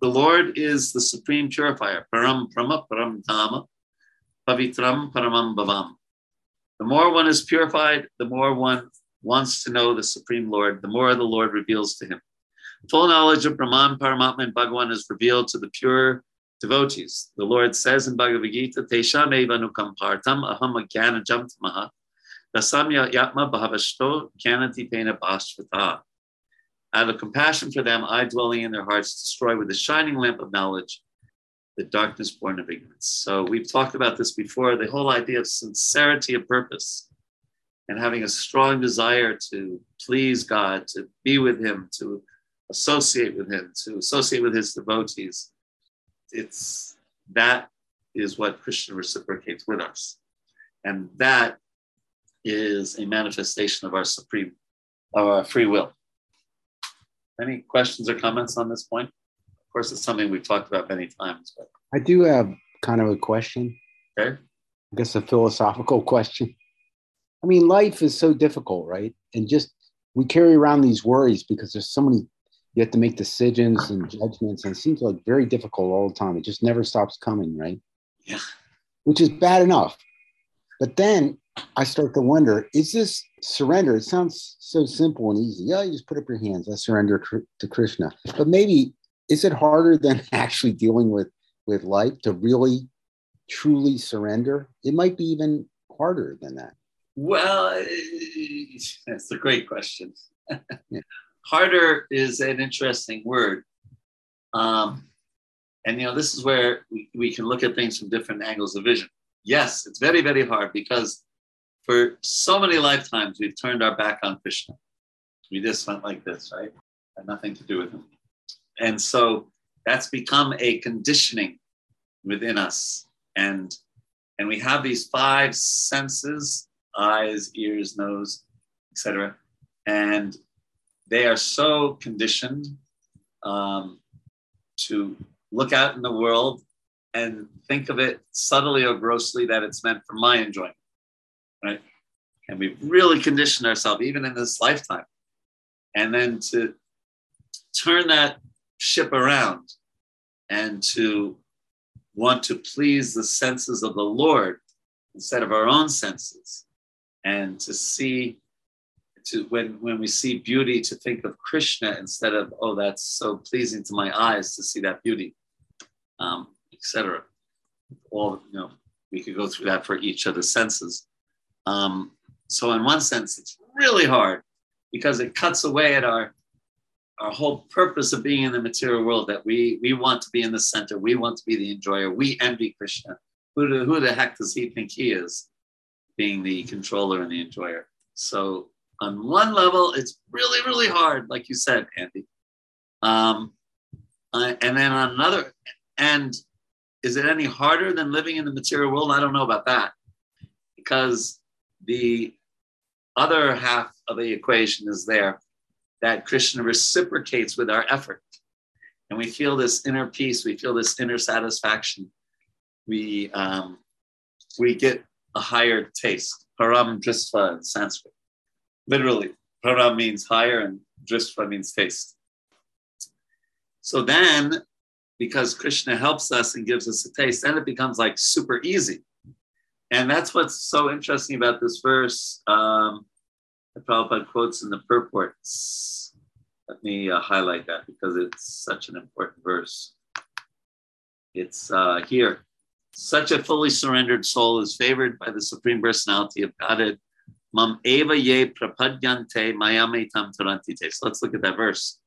The Lord is the supreme purifier. Param Brahma Param Dhamma Pavitram Paramam Bhavam. The more one is purified, the more one wants to know the Supreme Lord, the more the Lord reveals to him. Full knowledge of Brahman, Paramatma, and Bhagavan is revealed to the pure devotees. The Lord says in Bhagavad Gita, Tesham evanukam partam aham jam tamaha dasamya yatma bhavashto pena bhashvata. Out of compassion for them, I dwelling in their hearts destroy with the shining lamp of knowledge the darkness born of ignorance. So we've talked about this before the whole idea of sincerity of purpose and having a strong desire to please God, to be with Him, to associate with Him, to associate with His devotees. It's that is what Krishna reciprocates with us. And that is a manifestation of our supreme, of our free will. Any questions or comments on this point? Of course, it's something we've talked about many times. But I do have kind of a question. Okay. I guess a philosophical [LAUGHS] question. I mean, life is so difficult, right? And just we carry around these worries because there's so many you have to make decisions and judgments, and it seems like very difficult all the time. It just never stops coming, right? Yeah. Which is bad enough. But then I start to wonder is this surrender? It sounds so simple and easy. Yeah, you just put up your hands. I surrender to Krishna. But maybe is it harder [LAUGHS] than actually dealing with with life to really truly surrender? It might be even harder than that. Well, that's a great question. [LAUGHS] yeah. Harder is an interesting word. Um, and, you know, this is where we, we can look at things from different angles of vision. Yes, it's very, very hard because for so many lifetimes we've turned our back on Krishna. We just went like this, right? Had nothing to do with him. And so that's become a conditioning within us. And and we have these five senses eyes, ears, nose, etc. And they are so conditioned um, to look out in the world and think of it subtly or grossly that it's meant for my enjoyment, right? And we've really conditioned ourselves, even in this lifetime. And then to turn that ship around and to want to please the senses of the Lord instead of our own senses and to see to when when we see beauty to think of krishna instead of oh that's so pleasing to my eyes to see that beauty um, etc all you know we could go through that for each of the senses um, so in one sense it's really hard because it cuts away at our our whole purpose of being in the material world that we we want to be in the center we want to be the enjoyer we envy krishna who the, who the heck does he think he is being the controller and the enjoyer. So on one level, it's really, really hard, like you said, Andy. Um, uh, and then on another end, is it any harder than living in the material world? I don't know about that, because the other half of the equation is there that Krishna reciprocates with our effort. And we feel this inner peace, we feel this inner satisfaction. We, um, we get a higher taste. Param dristva in Sanskrit. Literally, param means higher and dristva means taste. So then, because Krishna helps us and gives us a taste, then it becomes like super easy. And that's what's so interesting about this verse. Um, the Prabhupada quotes in the purports. Let me uh, highlight that because it's such an important verse. It's uh, here. Such a fully surrendered soul is favored by the Supreme Personality of Godhead. Mam eva ye prapadyante mayame tam tarantite. So let's look at that verse.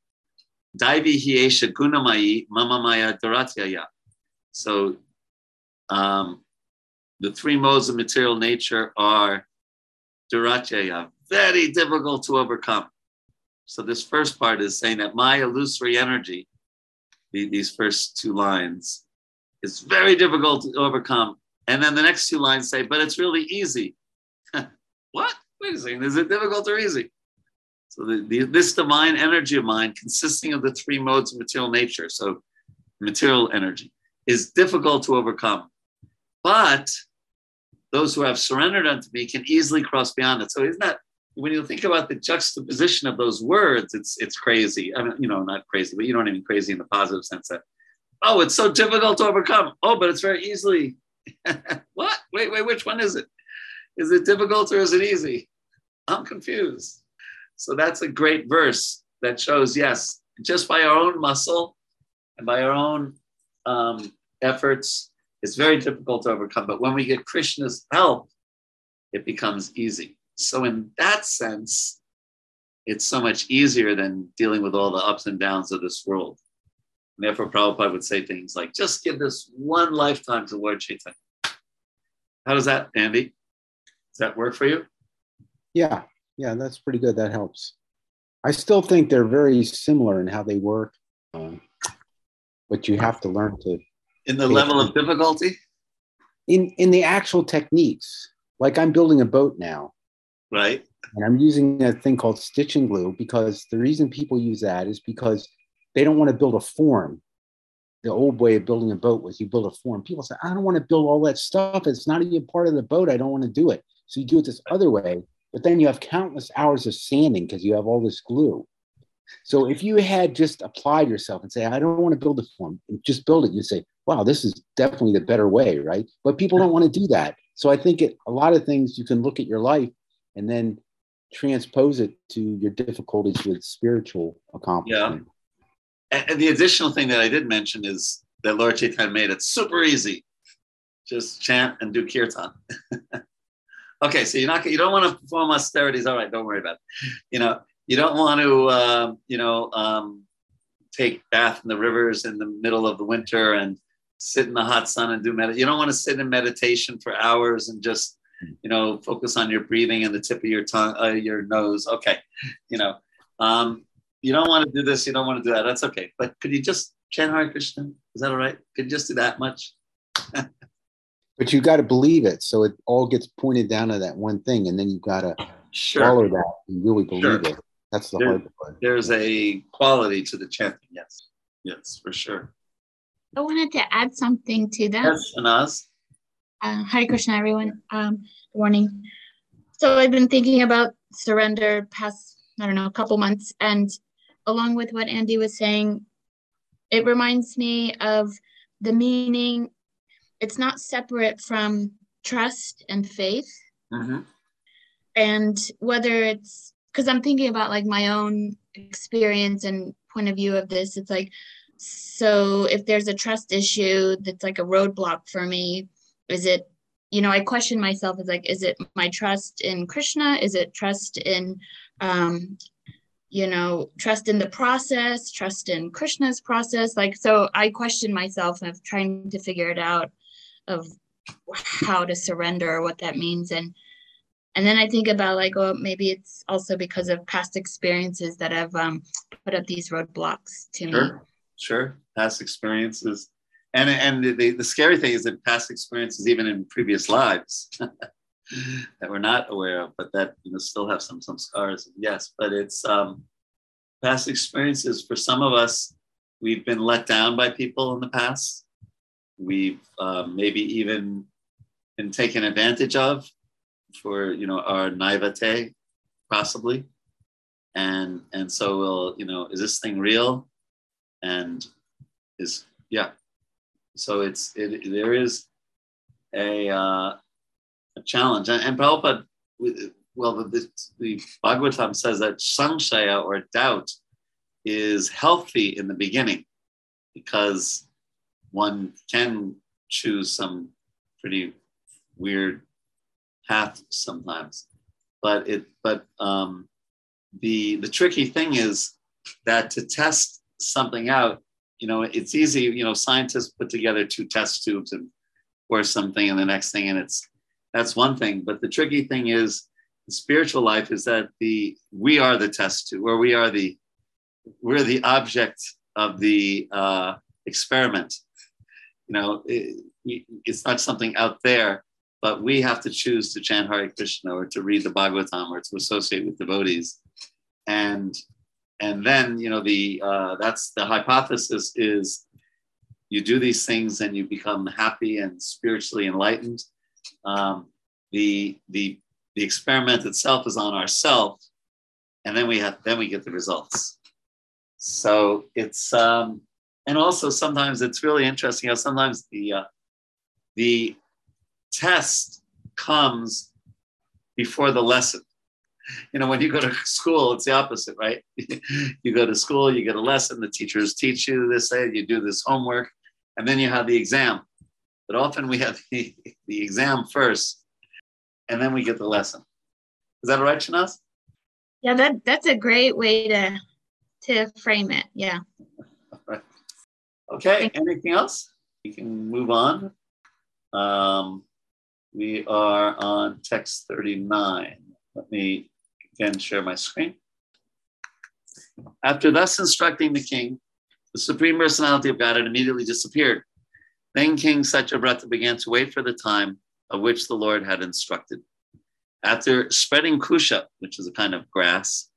Daivi hiesha gunamayi mamamaya daratyaya. So um, the three modes of material nature are duratyaya, very difficult to overcome. So this first part is saying that my illusory energy, these first two lines, is very difficult to overcome. And then the next two lines say, but it's really easy. [LAUGHS] what? Wait a second, is it difficult or easy? So the, the, this divine energy of mine, consisting of the three modes of material nature, so material energy, is difficult to overcome. But those who have surrendered unto me can easily cross beyond it. So isn't that when you think about the juxtaposition of those words, it's it's crazy. I mean, you know, not crazy, but you don't even crazy in the positive sense that, oh, it's so difficult to overcome. Oh, but it's very easily. [LAUGHS] what? Wait, wait, which one is it? Is it difficult or is it easy? I'm confused. So that's a great verse that shows, yes, just by our own muscle and by our own um, efforts, it's very difficult to overcome. But when we get Krishna's help, it becomes easy. So, in that sense, it's so much easier than dealing with all the ups and downs of this world. And therefore, Prabhupada would say things like, just give this one lifetime to Lord Chaitanya. How does that, Andy? Does that work for you? Yeah, yeah, that's pretty good. That helps. I still think they're very similar in how they work, um, but you have to learn to. In the level of difficulty? In, in the actual techniques. Like I'm building a boat now Right. And I'm using a thing called stitching glue because the reason people use that is because they don't want to build a form. The old way of building a boat was you build a form. People say, I don't want to build all that stuff. It's not even part of the boat. I don't want to do it. So you do it this other way, but then you have countless hours of sanding because you have all this glue. So if you had just applied yourself and say, I don't want to build a form, just build it, you say, wow, this is definitely the better way, right? But people don't want to do that. So I think it, a lot of things you can look at your life and then transpose it to your difficulties with spiritual accomplishment. Yeah. And, the additional thing that I did mention is that Lord Chaitanya made it super easy. Just chant and do kirtan. [LAUGHS] okay, so you're not you don't want to perform austerities. All right, don't worry about it. You know, you don't want to uh, you know um, take bath in the rivers in the middle of the winter and sit in the hot sun and do meditation. You don't want to sit in meditation for hours and just you know, focus on your breathing and the tip of your tongue, uh, your nose. Okay, you know, um, you don't want to do this, you don't want to do that. That's okay. But could you just chant Hare Krishna? Is that all right? Could you just do that much? [LAUGHS] but you got to believe it, so it all gets pointed down to that one thing, and then you got to sure. follow that and really believe sure. it. That's the there, hard part. There's a quality to the chanting. Yes, yes, for sure. I wanted to add something to that. Yes, Anaz. Uh, Hare Krishna, everyone. Um, good morning. So I've been thinking about surrender past, I don't know, a couple months. And along with what Andy was saying, it reminds me of the meaning. It's not separate from trust and faith. Mm-hmm. And whether it's because I'm thinking about like my own experience and point of view of this, it's like, so if there's a trust issue that's like a roadblock for me, is it you know i question myself as like is it my trust in krishna? Is it trust in um you know trust in the process trust in krishna's process? Like so i question myself of trying to figure it out of how to surrender what that means. And and then i think about like oh maybe it's also because of past experiences that have um, put up these roadblocks to sure. me. Sure past experiences. And and the, the scary thing is that past experiences even in previous lives [LAUGHS] that we're not aware of but that you know still have some some scars yes. But it's um past experiences for some of us we've been let down by people in the past. We've um, maybe even been taken advantage of for you know our naivete possibly. And and so we'll you know is this thing real? And is yeah. So it's it, there is a, uh, a challenge, and, and Prabhupada, well, the, the Bhagavatam says that samshaya or doubt is healthy in the beginning because one can choose some pretty weird path sometimes. But it but um, the the tricky thing is that to test something out, you know, it's easy, you know, scientists put together two test tubes and or something and the next thing, and it's that's one thing. But the tricky thing is the spiritual life is that the we are the test tube, or we are the we're the object of the uh, experiment. You know, it, it's not something out there, but we have to choose to chant Hare Krishna or to read the Bhagavatam or to associate with devotees, and and then you know the uh, that's the hypothesis is you do these things and you become happy and spiritually enlightened. Um, the the the experiment itself is on ourself, and then we have then we get the results. So it's um, and also sometimes it's really interesting how sometimes the uh, the test comes before the lesson. You know, when you go to school, it's the opposite, right? [LAUGHS] you go to school, you get a lesson, the teachers teach you this, say you do this homework, and then you have the exam. But often we have [LAUGHS] the, the exam first, and then we get the lesson. Is that right, Shanaz? Yeah, that that's a great way to to frame it. Yeah. right. [LAUGHS] Okay. Anything else? We can move on. Um, we are on text 39. Let me again share my screen. After thus instructing the king, the supreme personality of God had immediately disappeared. Then King Satyavrata began to wait for the time of which the Lord had instructed. After spreading kusha, which is a kind of grass,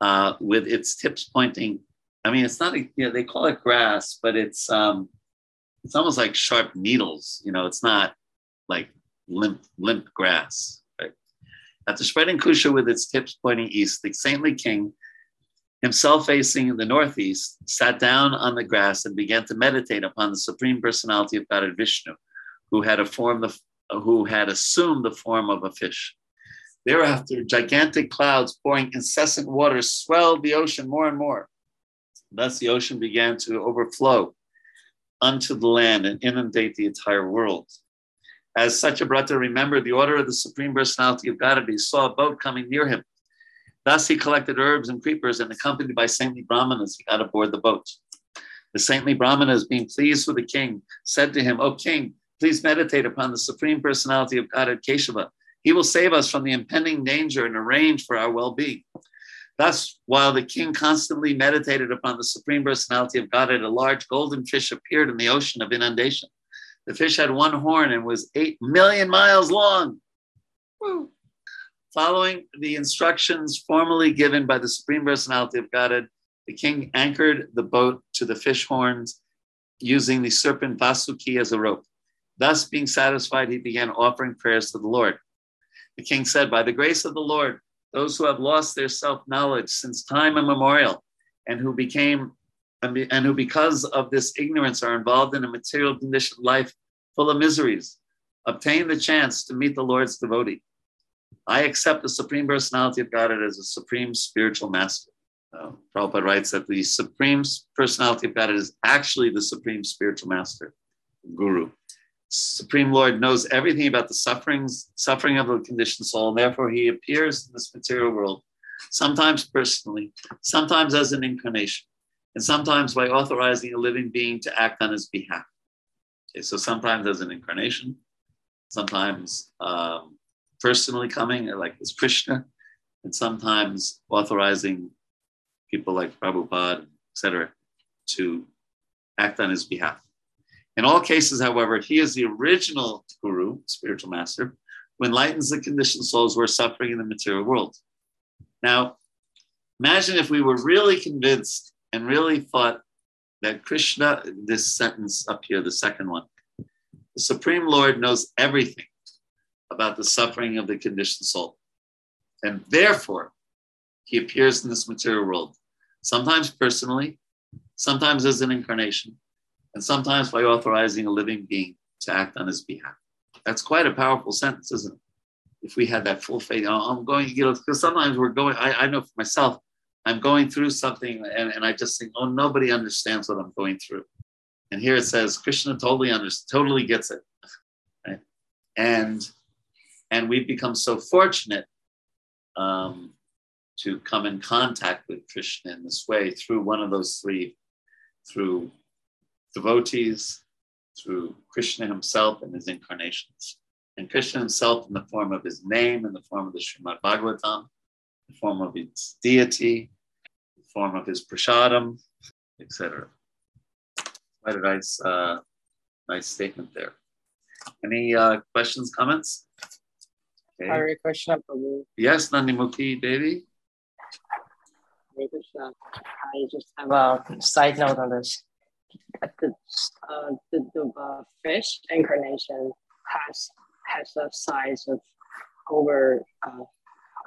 uh, with its tips pointing, I mean, it's not, a, you know, they call it grass, but it's um, it's almost like sharp needles. You know, it's not like limp limp grass. Right? After spreading kusha with its tips pointing east, the saintly king, himself facing the northeast, sat down on the grass and began to meditate upon the supreme personality of God Vishnu, who had a form who had assumed the form of a fish. Thereafter, gigantic clouds pouring incessant waters swelled the ocean more and more. Thus, the ocean began to overflow unto the land and inundate the entire world. As Satyavrata remembered the order of the Supreme Personality of God, he saw a boat coming near him. Thus, he collected herbs and creepers, and accompanied by saintly Brahmanas, he got aboard the boat. The saintly Brahmanas, being pleased with the king, said to him, O king, please meditate upon the Supreme Personality of God Keshava he will save us from the impending danger and arrange for our well being. Thus, while the king constantly meditated upon the supreme personality of Godhead, a large golden fish appeared in the ocean of inundation. The fish had one horn and was eight million miles long. Woo. Following the instructions formally given by the supreme personality of Godhead, the king anchored the boat to the fish horns using the serpent Vasuki as a rope. Thus, being satisfied, he began offering prayers to the Lord. The king said, By the grace of the Lord, those who have lost their self knowledge since time immemorial and who became and who because of this ignorance are involved in a material conditioned life full of miseries obtain the chance to meet the lord's devotee. I accept the supreme personality of god as a supreme spiritual master. Uh, Prabhupada writes that the supreme personality of god is actually the supreme spiritual master guru. Supreme Lord knows everything about the sufferings, suffering of the conditioned soul, and therefore he appears in this material world, sometimes personally, sometimes as an incarnation, and sometimes by authorizing a living being to act on his behalf. Okay, so sometimes as an incarnation, sometimes um, personally coming, like as Krishna, and sometimes authorizing people like Prabhupada, etc., to act on his behalf. In all cases, however, he is the original guru, spiritual master, who enlightens the conditioned souls who are suffering in the material world. Now, imagine if we were really convinced and really thought that Krishna, this sentence up here, the second one, the Supreme Lord knows everything about the suffering of the conditioned soul. And therefore, he appears in this material world, sometimes personally, sometimes as an incarnation, and sometimes by authorizing a living being to act on his behalf. That's quite a powerful sentence, isn't it? If we had that full faith, oh, I'm going, you know, because sometimes we're going, I, I know for myself, I'm going through something and, and I just think, oh, nobody understands what I'm going through. And here it says, Krishna totally understands, totally gets it. Right? And and we've become so fortunate um, to come in contact with Krishna in this way through one of those three through devotees, through Krishna himself and his incarnations. And Krishna himself, in the form of his name, in the form of the Srimad Bhagavatam, the form of its deity, form of his prasadam, etc. Quite a nice, uh, nice statement there. Any uh, questions, comments? Okay. Hare Krishna, Prabhu. Yes, Nandimukhi Devi. Hare Krishna. I just have a side note on this. The, uh, the, the uh, fish incarnation has has a size of over uh,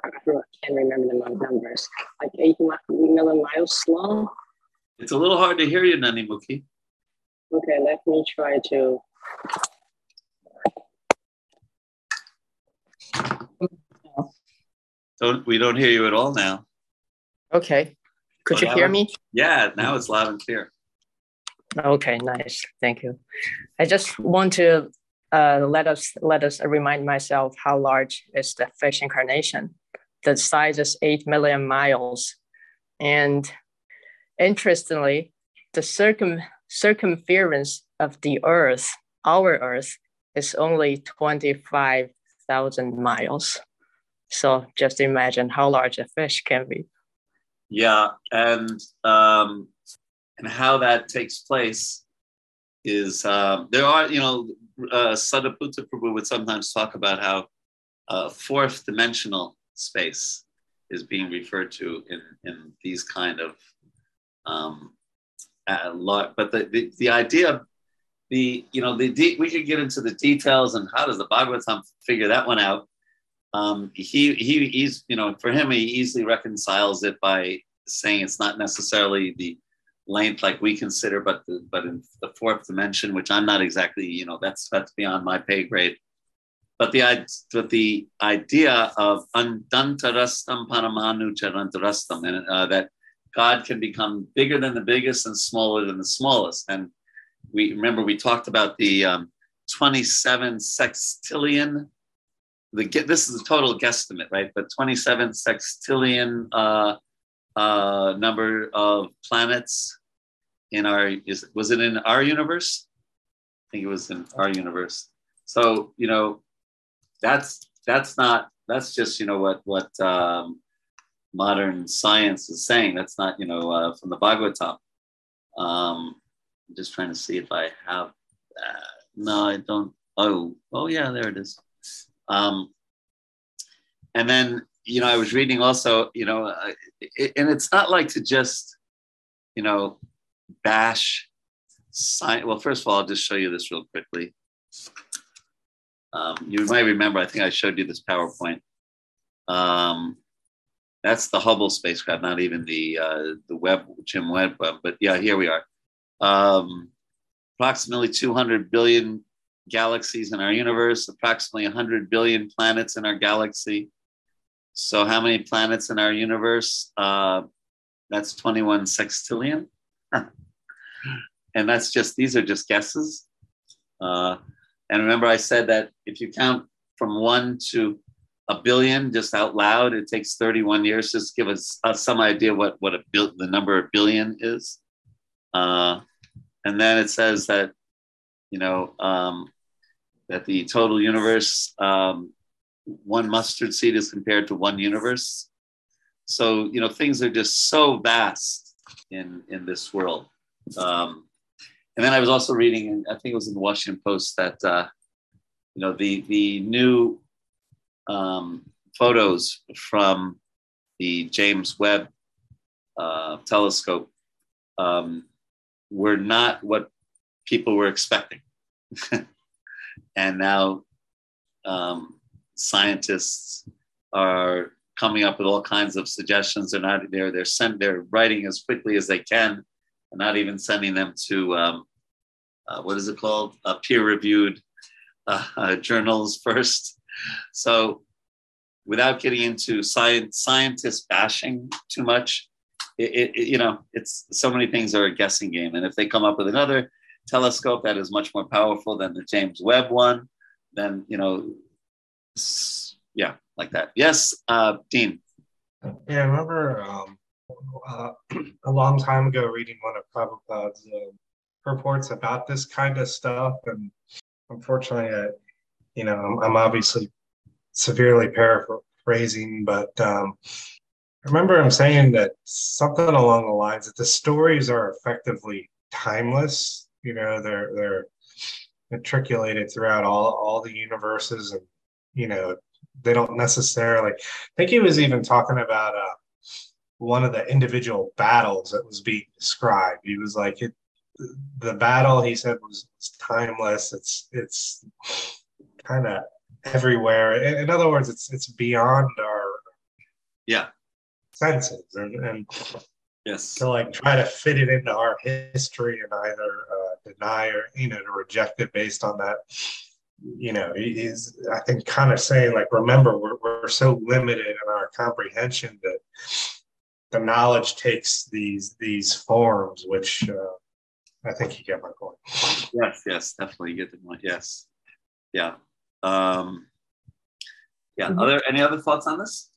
I can't remember the numbers, like eight million miles long. It's a little hard to hear you, Nandimukhi. Okay, let me try to. Don't we don't hear you at all now. Okay. Could you hear me? Yeah, now it's loud and clear. Okay, nice. Thank you. I just want to uh, let us let us remind myself how large is the fish incarnation. The size is eight million miles, and interestingly, the circum circumference of the Earth, our Earth, is only twenty five thousand miles. So just imagine how large a fish can be. Yeah, and um, and how that takes place is uh, there are you know uh, Sadaputa Prabhu would sometimes talk about how uh, fourth dimensional space is being referred to in in these kind of um, uh, lot, but the, the the idea the you know the de- we could get into the details and how does the Bhagavatam figure that one out um, he he he's you know for him he easily reconciles it by saying it's not necessarily the length like we consider, but the, but in the fourth dimension, which I'm not exactly you know that's that's beyond my pay grade. But the but the idea of undantarastam paramanu charantarastam, and uh, that God can become bigger than the biggest and smaller than the smallest. And we remember we talked about the um, 27 sextillion the this is a total guesstimate, right? But 27 sextillion uh, uh, number of planets in our is was it in our universe? I think it was in our universe. So you know, that's that's not that's just you know what what um, modern science is saying. That's not you know uh, from the Bhagavatam. Um, I'm just trying to see if I have. Uh, no, I don't. Oh, oh yeah, there it is. Um, and then, you know, I was reading also, you know, uh, it, and it's not like to just, you know, bash science. Well, first of all, I'll just show you this real quickly. Um, you might remember, I think I showed you this PowerPoint. Um, that's the Hubble spacecraft, not even the uh, the Webb, Jim Webb, but yeah, here we are. Um, approximately 200 billion galaxies in our universe, approximately 100 billion planets in our galaxy. So, how many planets in our universe? Uh, that's 21 sextillion. [LAUGHS] and that's just, these are just guesses. Uh, and remember, I said that if you count from one to a billion just out loud, it takes 31 years. Just to give us, us some idea what, what a bil- the number of billion is. Uh, and then it says that, you know, um, that the total universe, um, one mustard seed is compared to one universe. So, you know, things are just so vast in, in this world. Um, and then I was also reading, and I think it was in the Washington Post, that, uh, you know, the, the new um, photos from the James Webb uh, telescope um, were not what people were expecting. [LAUGHS] and now um, scientists are coming up with all kinds of suggestions. They're not they're they're sent they're writing as quickly as they can, and not even sending them to um, uh, what is it called uh, peer reviewed uh, uh, [LAUGHS] journals first. So, without getting into science scientist bashing too much, it, it, you know it's so many things are a guessing game, and if they come up with another telescope that is much more powerful than the James Webb one, then you know, yeah, like that. Yes, uh, Dean. Yeah, I remember um, uh, [CLEARS THROAT] a long time ago reading one of Prabhupada's uh, purports about this kind of stuff, and unfortunately, I, you know, I'm, I'm obviously severely paraphrasing, but um, I remember him saying that something along the lines that the stories are effectively timeless. You know, they're they're matriculated throughout all all the universes, and you know, they don't necessarily. I think he was even talking about uh, one of the individual battles that was being described. He was like, it, the battle he said was, was timeless. It's it's kind of everywhere. In, in, other words, it's it's beyond our yeah senses, and, and yes, to like try to fit it into our history and either uh, deny or you know to reject it based on that. You know, he's I think kind of saying like, remember, we're we're so limited in our comprehension that the knowledge takes these these forms, which uh, I think you get my point. Yes, yes, definitely get the point. Yes, yeah, um, yeah. Mm-hmm. Are there any other thoughts on this?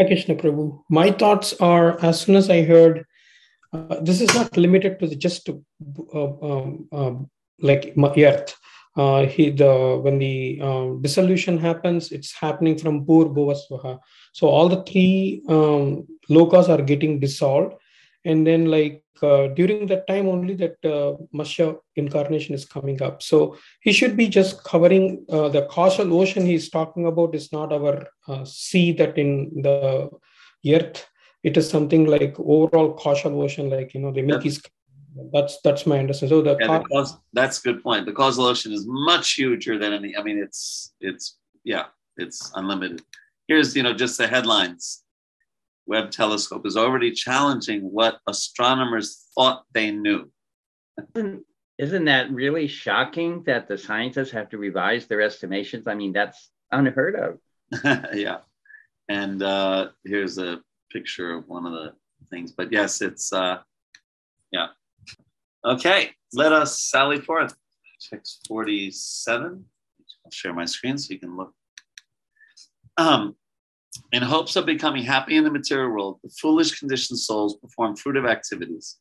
Krishna Prabhu. My thoughts are as soon as I heard uh, this is not limited to the just to, uh, um, um, like earth. Uh, he the when the um, dissolution happens, it's happening from Bhur Bhuvasvaha. So all the three um, lokas are getting dissolved, and then like uh, during that time only that uh, Matsya incarnation is coming up. So he should be just covering uh, the causal ocean he's talking about is not our uh, sea that in the earth. It is something like overall causal ocean, like you know the Milky Sky that's that's my understanding. So the, yeah, the cause, that's a good point. The causal ocean is much huger than any. I mean, it's it's yeah, it's unlimited. Here's you know just the headlines. Webb telescope is already challenging what astronomers thought they knew. Isn't that really shocking that the scientists have to revise their estimations? I mean, that's unheard of. [LAUGHS] yeah, and uh, here's a picture of one of the things. But yes, it's uh, yeah, Okay, let us sally forth. Text 47. I'll share my screen so you can look. Um, in hopes of becoming happy in the material world, the foolish conditioned souls perform fruitive activities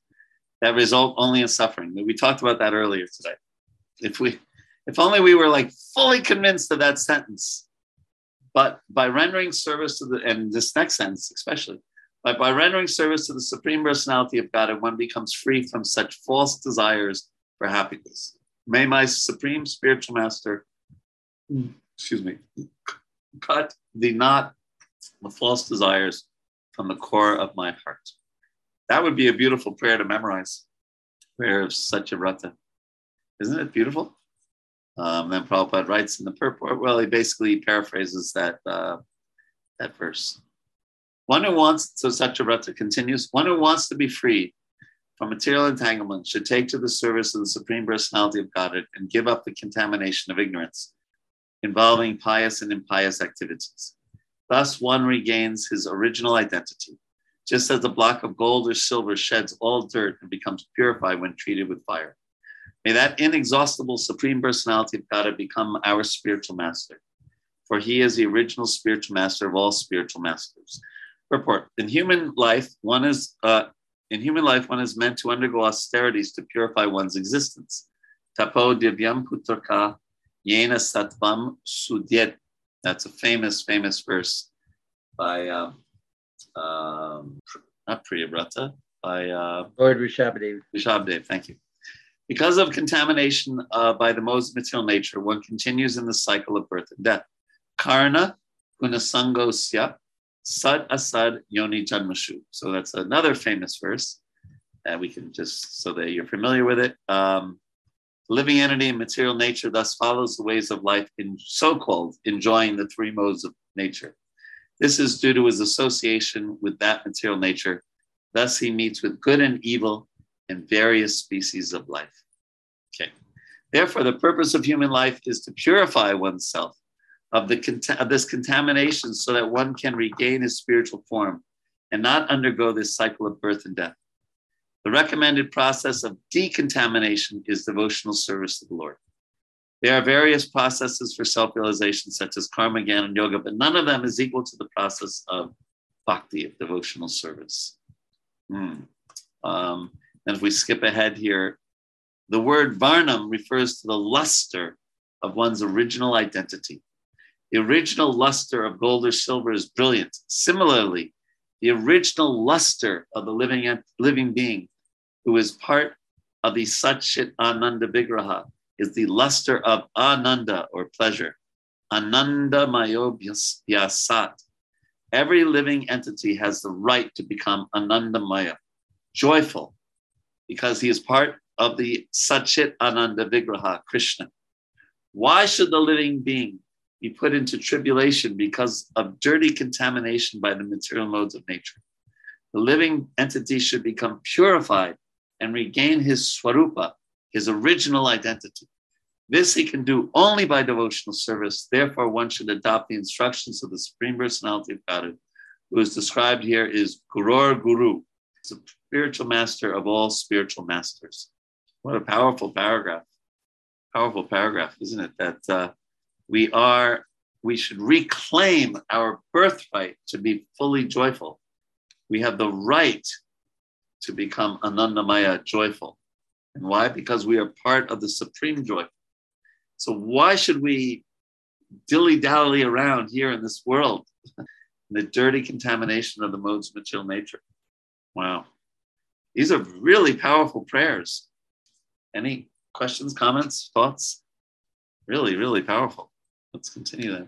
that result only in suffering. We talked about that earlier today. If we, if only we were like fully convinced of that sentence, but by rendering service to the, and this next sentence especially, by, by rendering service to the Supreme Personality of God, one becomes free from such false desires for happiness. May my Supreme Spiritual Master, excuse me, cut the knot of false desires from the core of my heart. That would be a beautiful prayer to memorize. Prayer of Satyavrata. Isn't it beautiful? Um, then Prabhupada writes in the purport, well, he basically paraphrases that, uh, that verse. One who wants, so Satyavrata continues, one who wants to be free from material entanglement should take to the service of the Supreme Personality of Godhead and give up the contamination of ignorance involving pious and impious activities. Thus, one regains his original identity, just as a block of gold or silver sheds all dirt and becomes purified when treated with fire. May that inexhaustible Supreme Personality of Godhead become our spiritual master, for he is the original spiritual master of all spiritual masters Purport. In human life, one is uh, in human life, one is meant to undergo austerities to purify one's existence. Tapo divyam putraka yena satvam sudyet. That's a famous, famous verse by um, um, not Priyabrata, by uh, Lord Rishabhadev. Rishabhadev, thank you. Because of contamination uh, by the most material nature, one continues in the cycle of birth and death. Karna gunasangosya Sad Asad Yoni Janmashu. So that's another famous verse that we can just, so that you're familiar with it. Um, living entity and material nature thus follows the ways of life in so called enjoying the three modes of nature. This is due to his association with that material nature. Thus, he meets with good and evil and various species of life. Okay. Therefore, the purpose of human life is to purify oneself of, the, of this contamination so that one can regain his spiritual form and not undergo this cycle of birth and death. The recommended process of decontamination is devotional service to the Lord. There are various processes for self realization, such as karma, jnana, and yoga, but none of them is equal to the process of bhakti, of devotional service. Hmm. Um, and if we skip ahead here, the word varnam refers to the luster of one's original identity. The original luster of gold or silver is brilliant. Similarly, the original luster of the living, living being, who is part of the Satchit Ananda Vigraha, is the luster of Ananda or pleasure. Ananda Mayo Vyasat. Every living entity has the right to become Ananda Maya, joyful, because he is part of the Satchit Ananda Vigraha, Krishna. Why should the living being be put into tribulation because of dirty contamination by the material modes of nature? The living entity should become purified and regain his swarupa, his original identity. This he can do only by devotional service. Therefore, one should adopt the instructions of the Supreme Personality of Godhead, who is described here as Gurur Guru, the spiritual master of all spiritual masters. What a powerful paragraph. Powerful paragraph, isn't it? That uh, we are, we should reclaim our birthright to be fully joyful. We have the right to become Anandamaya, joyful. And why? Because we are part of the supreme joy. So why should we dilly dally around here in this world? In [LAUGHS] the dirty contamination of the modes of material nature. Wow. These are really powerful prayers. Any questions, comments, thoughts? Really, really powerful. Let's continue then.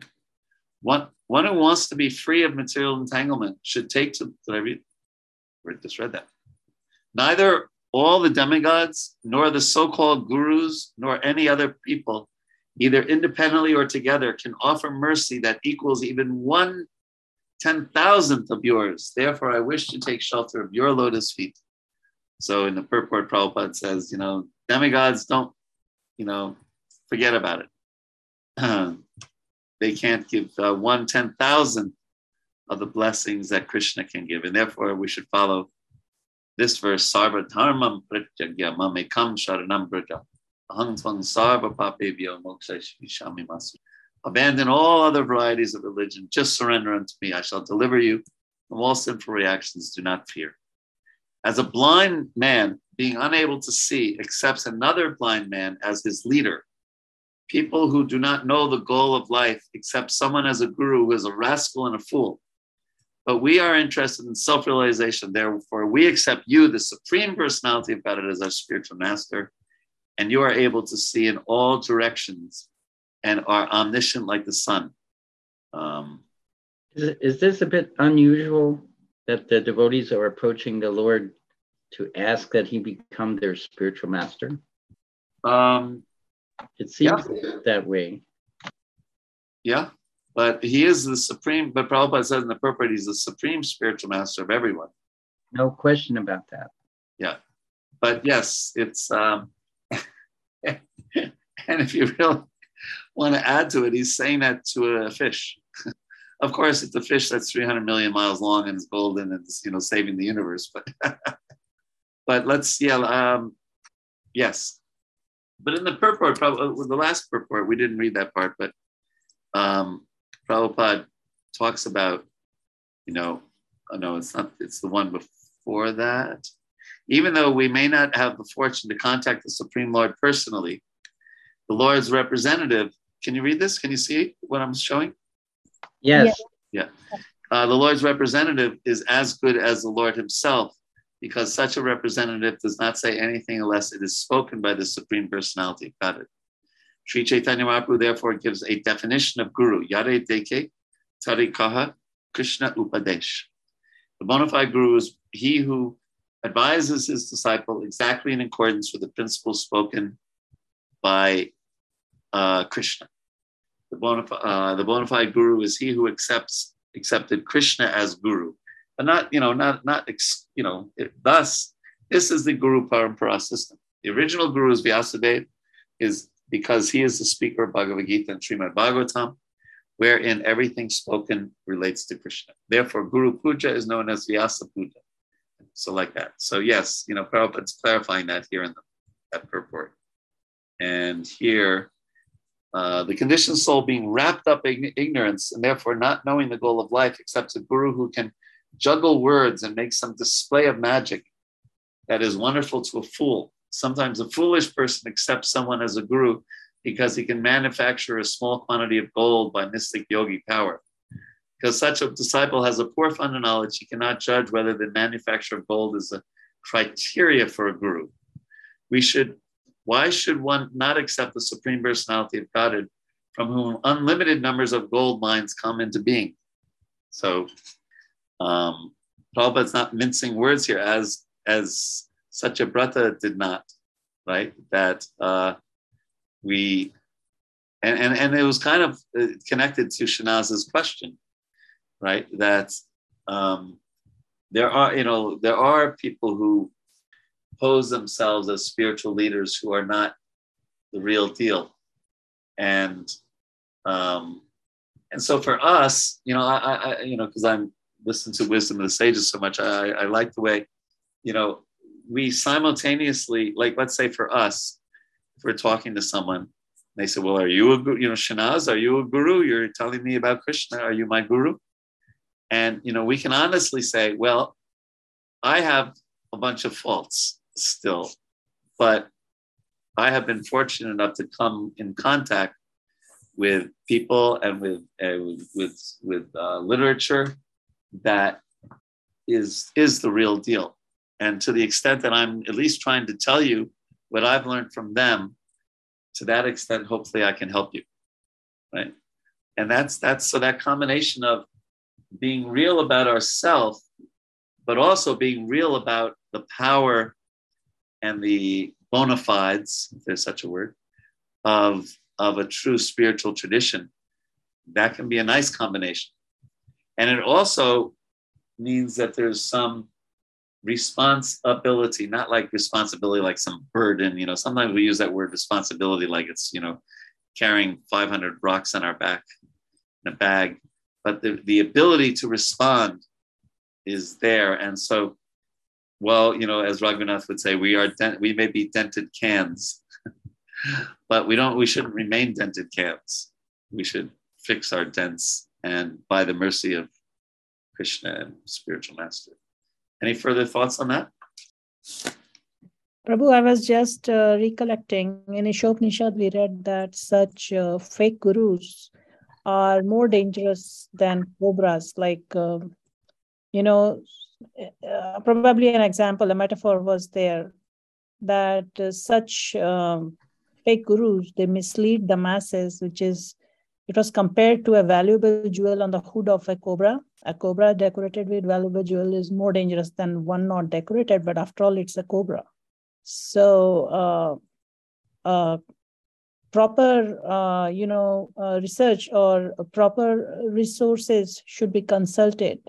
One, one who wants to be free of material entanglement should take to, did I read? Just read that. Neither all the demigods, nor the so called gurus, nor any other people either independently or together, can offer mercy that equals even one ten thousandth of yours. Therefore, I wish to take shelter of your lotus feet. So in the purport, Prabhupada says, you know, demigods don't, you know, forget about it. [CLEARS THROAT] they can't give uh, one ten thousandth of the blessings that Krishna can give. And therefore, we should follow this verse, Sarva Dharmam Parityajya Mamekam Sharanam Braja. Abandon all other varieties of religion. Just surrender unto me. I shall deliver you from all sinful reactions. Do not fear. As a blind man, being unable to see, accepts another blind man as his leader. People who do not know the goal of life accept someone as a guru who is a rascal and a fool. But we are interested in self realization. Therefore, we accept you, the Supreme Personality of God, as our spiritual master and you are able to see in all directions and are omniscient like the sun. Um, is, is this a bit unusual that the devotees are approaching the Lord to ask that he become their spiritual master? Um, it seems yeah. that way. Yeah, but he is the supreme, but Prabhupada says in the purport, he's the supreme spiritual master of everyone. No question about that. Yeah, but yes, it's um, [LAUGHS] and if you really want to add to it, he's saying that to a fish. [LAUGHS] of course, it's a fish that's 300 million miles long and is golden and is, you know, saving the universe. But, [LAUGHS] but let's, yeah, um, yes. But in the purport, probably, uh, the last purport, we didn't read that part, but um, Prabhupada talks about, you know, oh, no, it's not, it's the one before that even though we may not have the fortune to contact the Supreme Lord personally, the Lord's representative, can you read this? Can you see what I'm showing? Yes. Yeah. Uh, the Lord's representative is as good as the Lord himself because such a representative does not say anything unless it is spoken by the Supreme Personality of Godhead. Sri Chaitanya Mahaprabhu therefore gives a definition of Guru, Yare Deke Tarikaha Krishna Upadesh. The bona fide Guru is he who advises his disciple exactly in accordance with the principles spoken by uh, Krishna. The bona, uh, the bona fide guru is he who accepts accepted Krishna as guru, but not you know not not you know. It, thus, this is the guru parampara system. The original guru is Vyasadeva, is because he is the speaker of Bhagavad Gita and Srimad Bhagavatam, wherein everything spoken relates to Krishna. Therefore, Guru Puja is known as Vyasa Puja. So like that. So yes, you know, Prabhupada's clarifying that here in the, that purport. And here, uh, the conditioned soul being wrapped up in ignorance and therefore not knowing the goal of life, accepts a guru who can juggle words and make some display of magic that is wonderful to a fool. Sometimes a foolish person accepts someone as a guru because he can manufacture a small quantity of gold by mystic yogi power. Because such a disciple has a poor fund of knowledge, he cannot judge whether the manufacture of gold is a criteria for a guru. We should, why should one not accept the Supreme Personality of Godhead from whom unlimited numbers of gold mines come into being? So um, Prabhupada's not mincing words here as, as Satyabrata did not, right? That uh, we, and, and, and it was kind of uh, connected to Shanaz's question right? That um, there are, you know, there are people who pose themselves as spiritual leaders who are not the real deal, and um, and so for us, you know, I, I you know, because I'm listening to wisdom of the sages so much, I, I like the way, you know, we simultaneously, like, let's say for us, if we're talking to someone, they say, "Well, are you a guru? You know, Shanaz, are you a guru? You're telling me about Krishna. Are you my guru?" And you know, we can honestly say, well, I have a bunch of faults still, but I have been fortunate enough to come in contact with people and with uh, with with uh, literature that is is the real deal. And to the extent that I'm at least trying to tell you what I've learned from them, to that extent, hopefully I can help you, right? And that's that's so that combination of being real about ourselves, but also being real about the power and the bona fides, if there's such a word, of, of a true spiritual tradition. That can be a nice combination. And it also means that there's some responsibility, not like responsibility like some burden. You know, sometimes we use that word responsibility like it's, you know, carrying 500 rocks on our back in a bag but the, the ability to respond is there. And so, well, you know, as Raghunath would say, we are dent- we may be dented cans, [LAUGHS] but we don't we shouldn't remain dented cans. We should fix our dents and by the mercy of Krishna and spiritual master. Any further thoughts on that? Prabhu, I was just uh, recollecting in Ishopanishad, we read that such uh, fake gurus are more dangerous than cobras. Like, um, you know, uh, probably an example, a metaphor was there that uh, such um, fake gurus they mislead the masses, which is it was compared to a valuable jewel on the hood of a cobra. A cobra decorated with valuable jewel is more dangerous than one not decorated, but after all, it's a cobra. So, uh, uh, proper uh, you know uh, research or proper resources should be consulted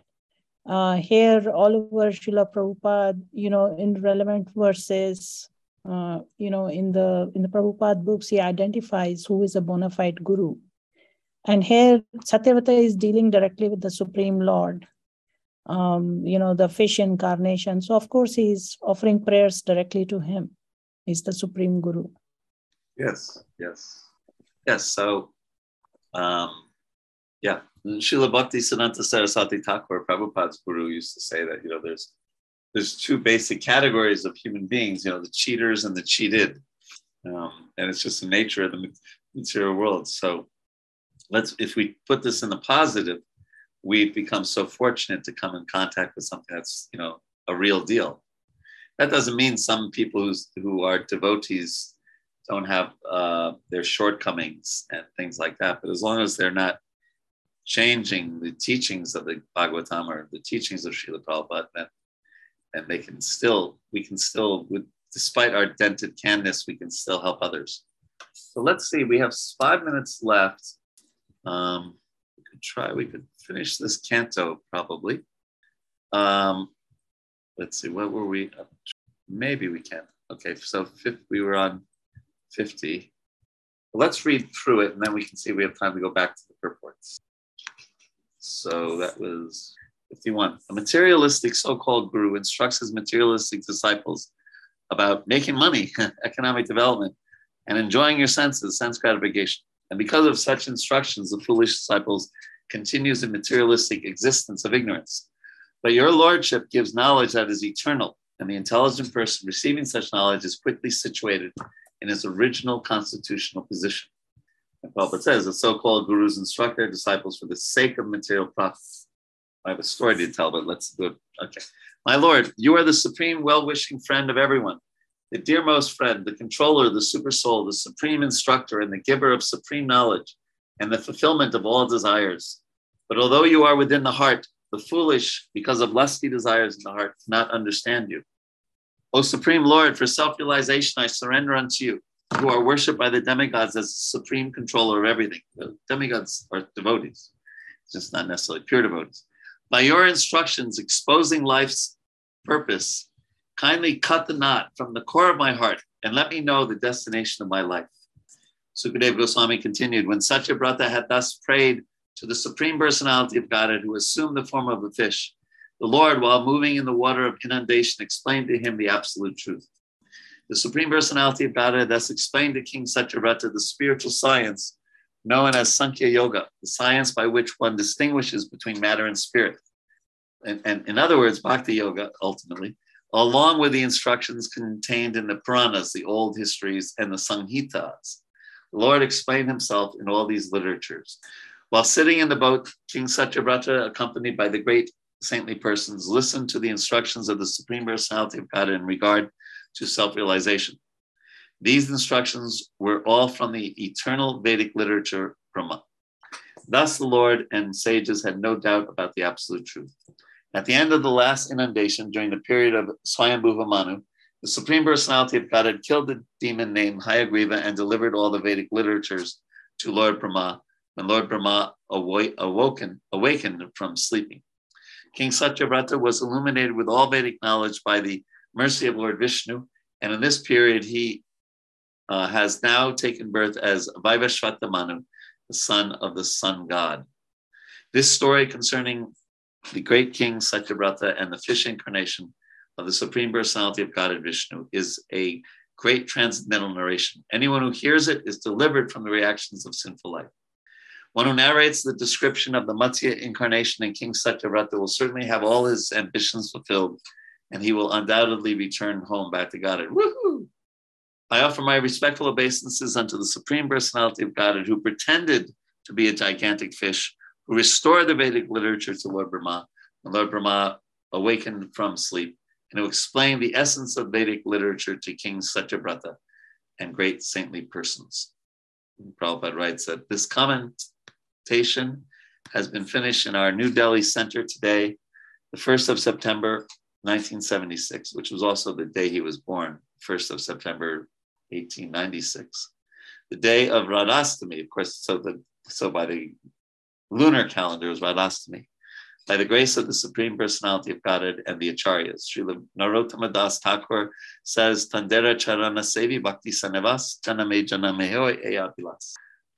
uh, here all over Srila Prabhupada, you know, in relevant verses, uh, you know, in the in the Prabhupada books, he identifies who is a bona fide guru. And here Satyavrata is dealing directly with the Supreme Lord, um, you know, the fish incarnation. So of course he's offering prayers directly to him. He's the Supreme Guru. Yes, yes, yes. So, um, yeah, Srila Bhakti Siddhanta Saraswati Thakur, Prabhupada's guru, used to say that you know there's there's two basic categories of human beings, you know, the cheaters and the cheated, um, and it's just the nature of the material world. So, let's if we put this in the positive, we've become so fortunate to come in contact with something that's you know a real deal. That doesn't mean some people who's, who are devotees don't have uh, their shortcomings and things like that. But as long as they're not changing the teachings of the Bhagavatam or the teachings of Srila Prabhupada, then, then they can still, we can still, with, despite our dented canness, we can still help others. So let's see, we have five minutes left. Um, we could try, we could finish this canto probably. Um, let's see, what were we? Maybe we can. Okay, so fifth, we were on 50. let's read through it and then we can see we have time to go back to the purports. So that was 51. A materialistic so called guru instructs his materialistic disciples about making money, [LAUGHS] economic development, and enjoying your senses, sense gratification. And because of such instructions, the foolish disciples continues in materialistic existence of ignorance. But your lordship gives knowledge that is eternal, and the intelligent person receiving such knowledge is quickly situated in his original constitutional position. And Prabhupada says, the so-called gurus instruct their disciples for the sake of material profits. I have a story to tell, but let's do it. Okay. My Lord, you are the supreme well-wishing friend of everyone, the dearmost friend, the controller, the super soul, the supreme instructor, and the giver of supreme knowledge and the fulfillment of all desires. But although you are within the heart, the foolish, because of lusty desires in the heart, cannot understand you. O Supreme Lord, for self realization, I surrender unto you, who are worshipped by the demigods as the supreme controller of everything. The demigods are devotees, just not necessarily pure devotees. By your instructions exposing life's purpose, kindly cut the knot from the core of my heart and let me know the destination of my life. Sukadev Goswami continued, when Satyabrata had thus prayed to the Supreme Personality of Godhead who assumed the form of a fish, the Lord, while moving in the water of inundation, explained to him the absolute truth. The Supreme Personality of Godhead thus explained to King Satyavrata the spiritual science known as Sankhya Yoga, the science by which one distinguishes between matter and spirit. And, and in other words, Bhakti Yoga, ultimately, along with the instructions contained in the Puranas, the old histories, and the Samhitas. The Lord explained himself in all these literatures. While sitting in the boat, King Satyavrata, accompanied by the great saintly persons, listened to the instructions of the Supreme Personality of God in regard to self realization. These instructions were all from the eternal Vedic literature, Brahma. Thus, the Lord and sages had no doubt about the absolute truth. At the end of the last inundation, during the period of Swayambhuva Manu, the Supreme Personality of God had killed the demon named Hayagriva and delivered all the Vedic literatures to Lord Brahma when Lord Brahma awoken, awakened from sleeping. King Satyavrata was illuminated with all Vedic knowledge by the mercy of Lord Vishnu, and in this period he uh, has now taken birth as Vaivasvata Manu, the son of the sun god. This story concerning the great king Satyabrata and the fish incarnation of the Supreme Personality of God and Vishnu is a great transcendental narration. Anyone who hears it is delivered from the reactions of sinful life. One who narrates the description of the Matsya incarnation in King Satyavrata will certainly have all his ambitions fulfilled, and he will undoubtedly return home back to Godhead. Woohoo! I offer my respectful obeisances unto the Supreme Personality of Godhead, who pretended to be a gigantic fish, who restored the Vedic literature to Lord Brahma, and Lord Brahma awakened from sleep, and who explained the essence of Vedic literature to King Satyavrata and great saintly persons. Prabhupada writes that this commentation has been finished in our New Delhi Center today, the 1st of September, 1976, which was also the day he was born, 1st of September, 1896. The day of Radhastami, of course, so, the, so by the lunar calendar was Radhastami. By the grace of the Supreme Personality of Godhead and the Acharyas, Srila Narottama Das Thakur says, Tandera Charana Sevi Bhakti Sanevas, Janame Janamehoi Eyapilas.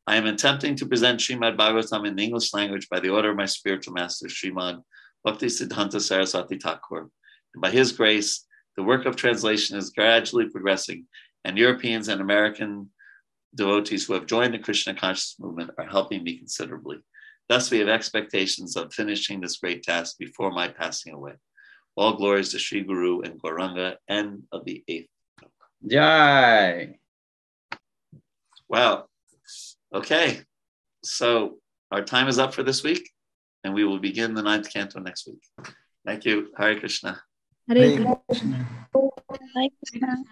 I am attempting to present Srimad Bhagavatam in the English language by the order of my spiritual master, Srimad Bhakti Siddhanta Saraswati Thakur. And by his grace, the work of translation is gradually progressing, and Europeans and American devotees who have joined the Krishna consciousness movement are helping me considerably. Thus, we have expectations of finishing this great task before my passing away. All glories to Sri Guru and Gauranga and of the eighth. Jai. Wow. Okay. So our time is up for this week, and we will begin the ninth canto next week. Thank you. Hare Krishna. Hare Krishna. Hare Krishna.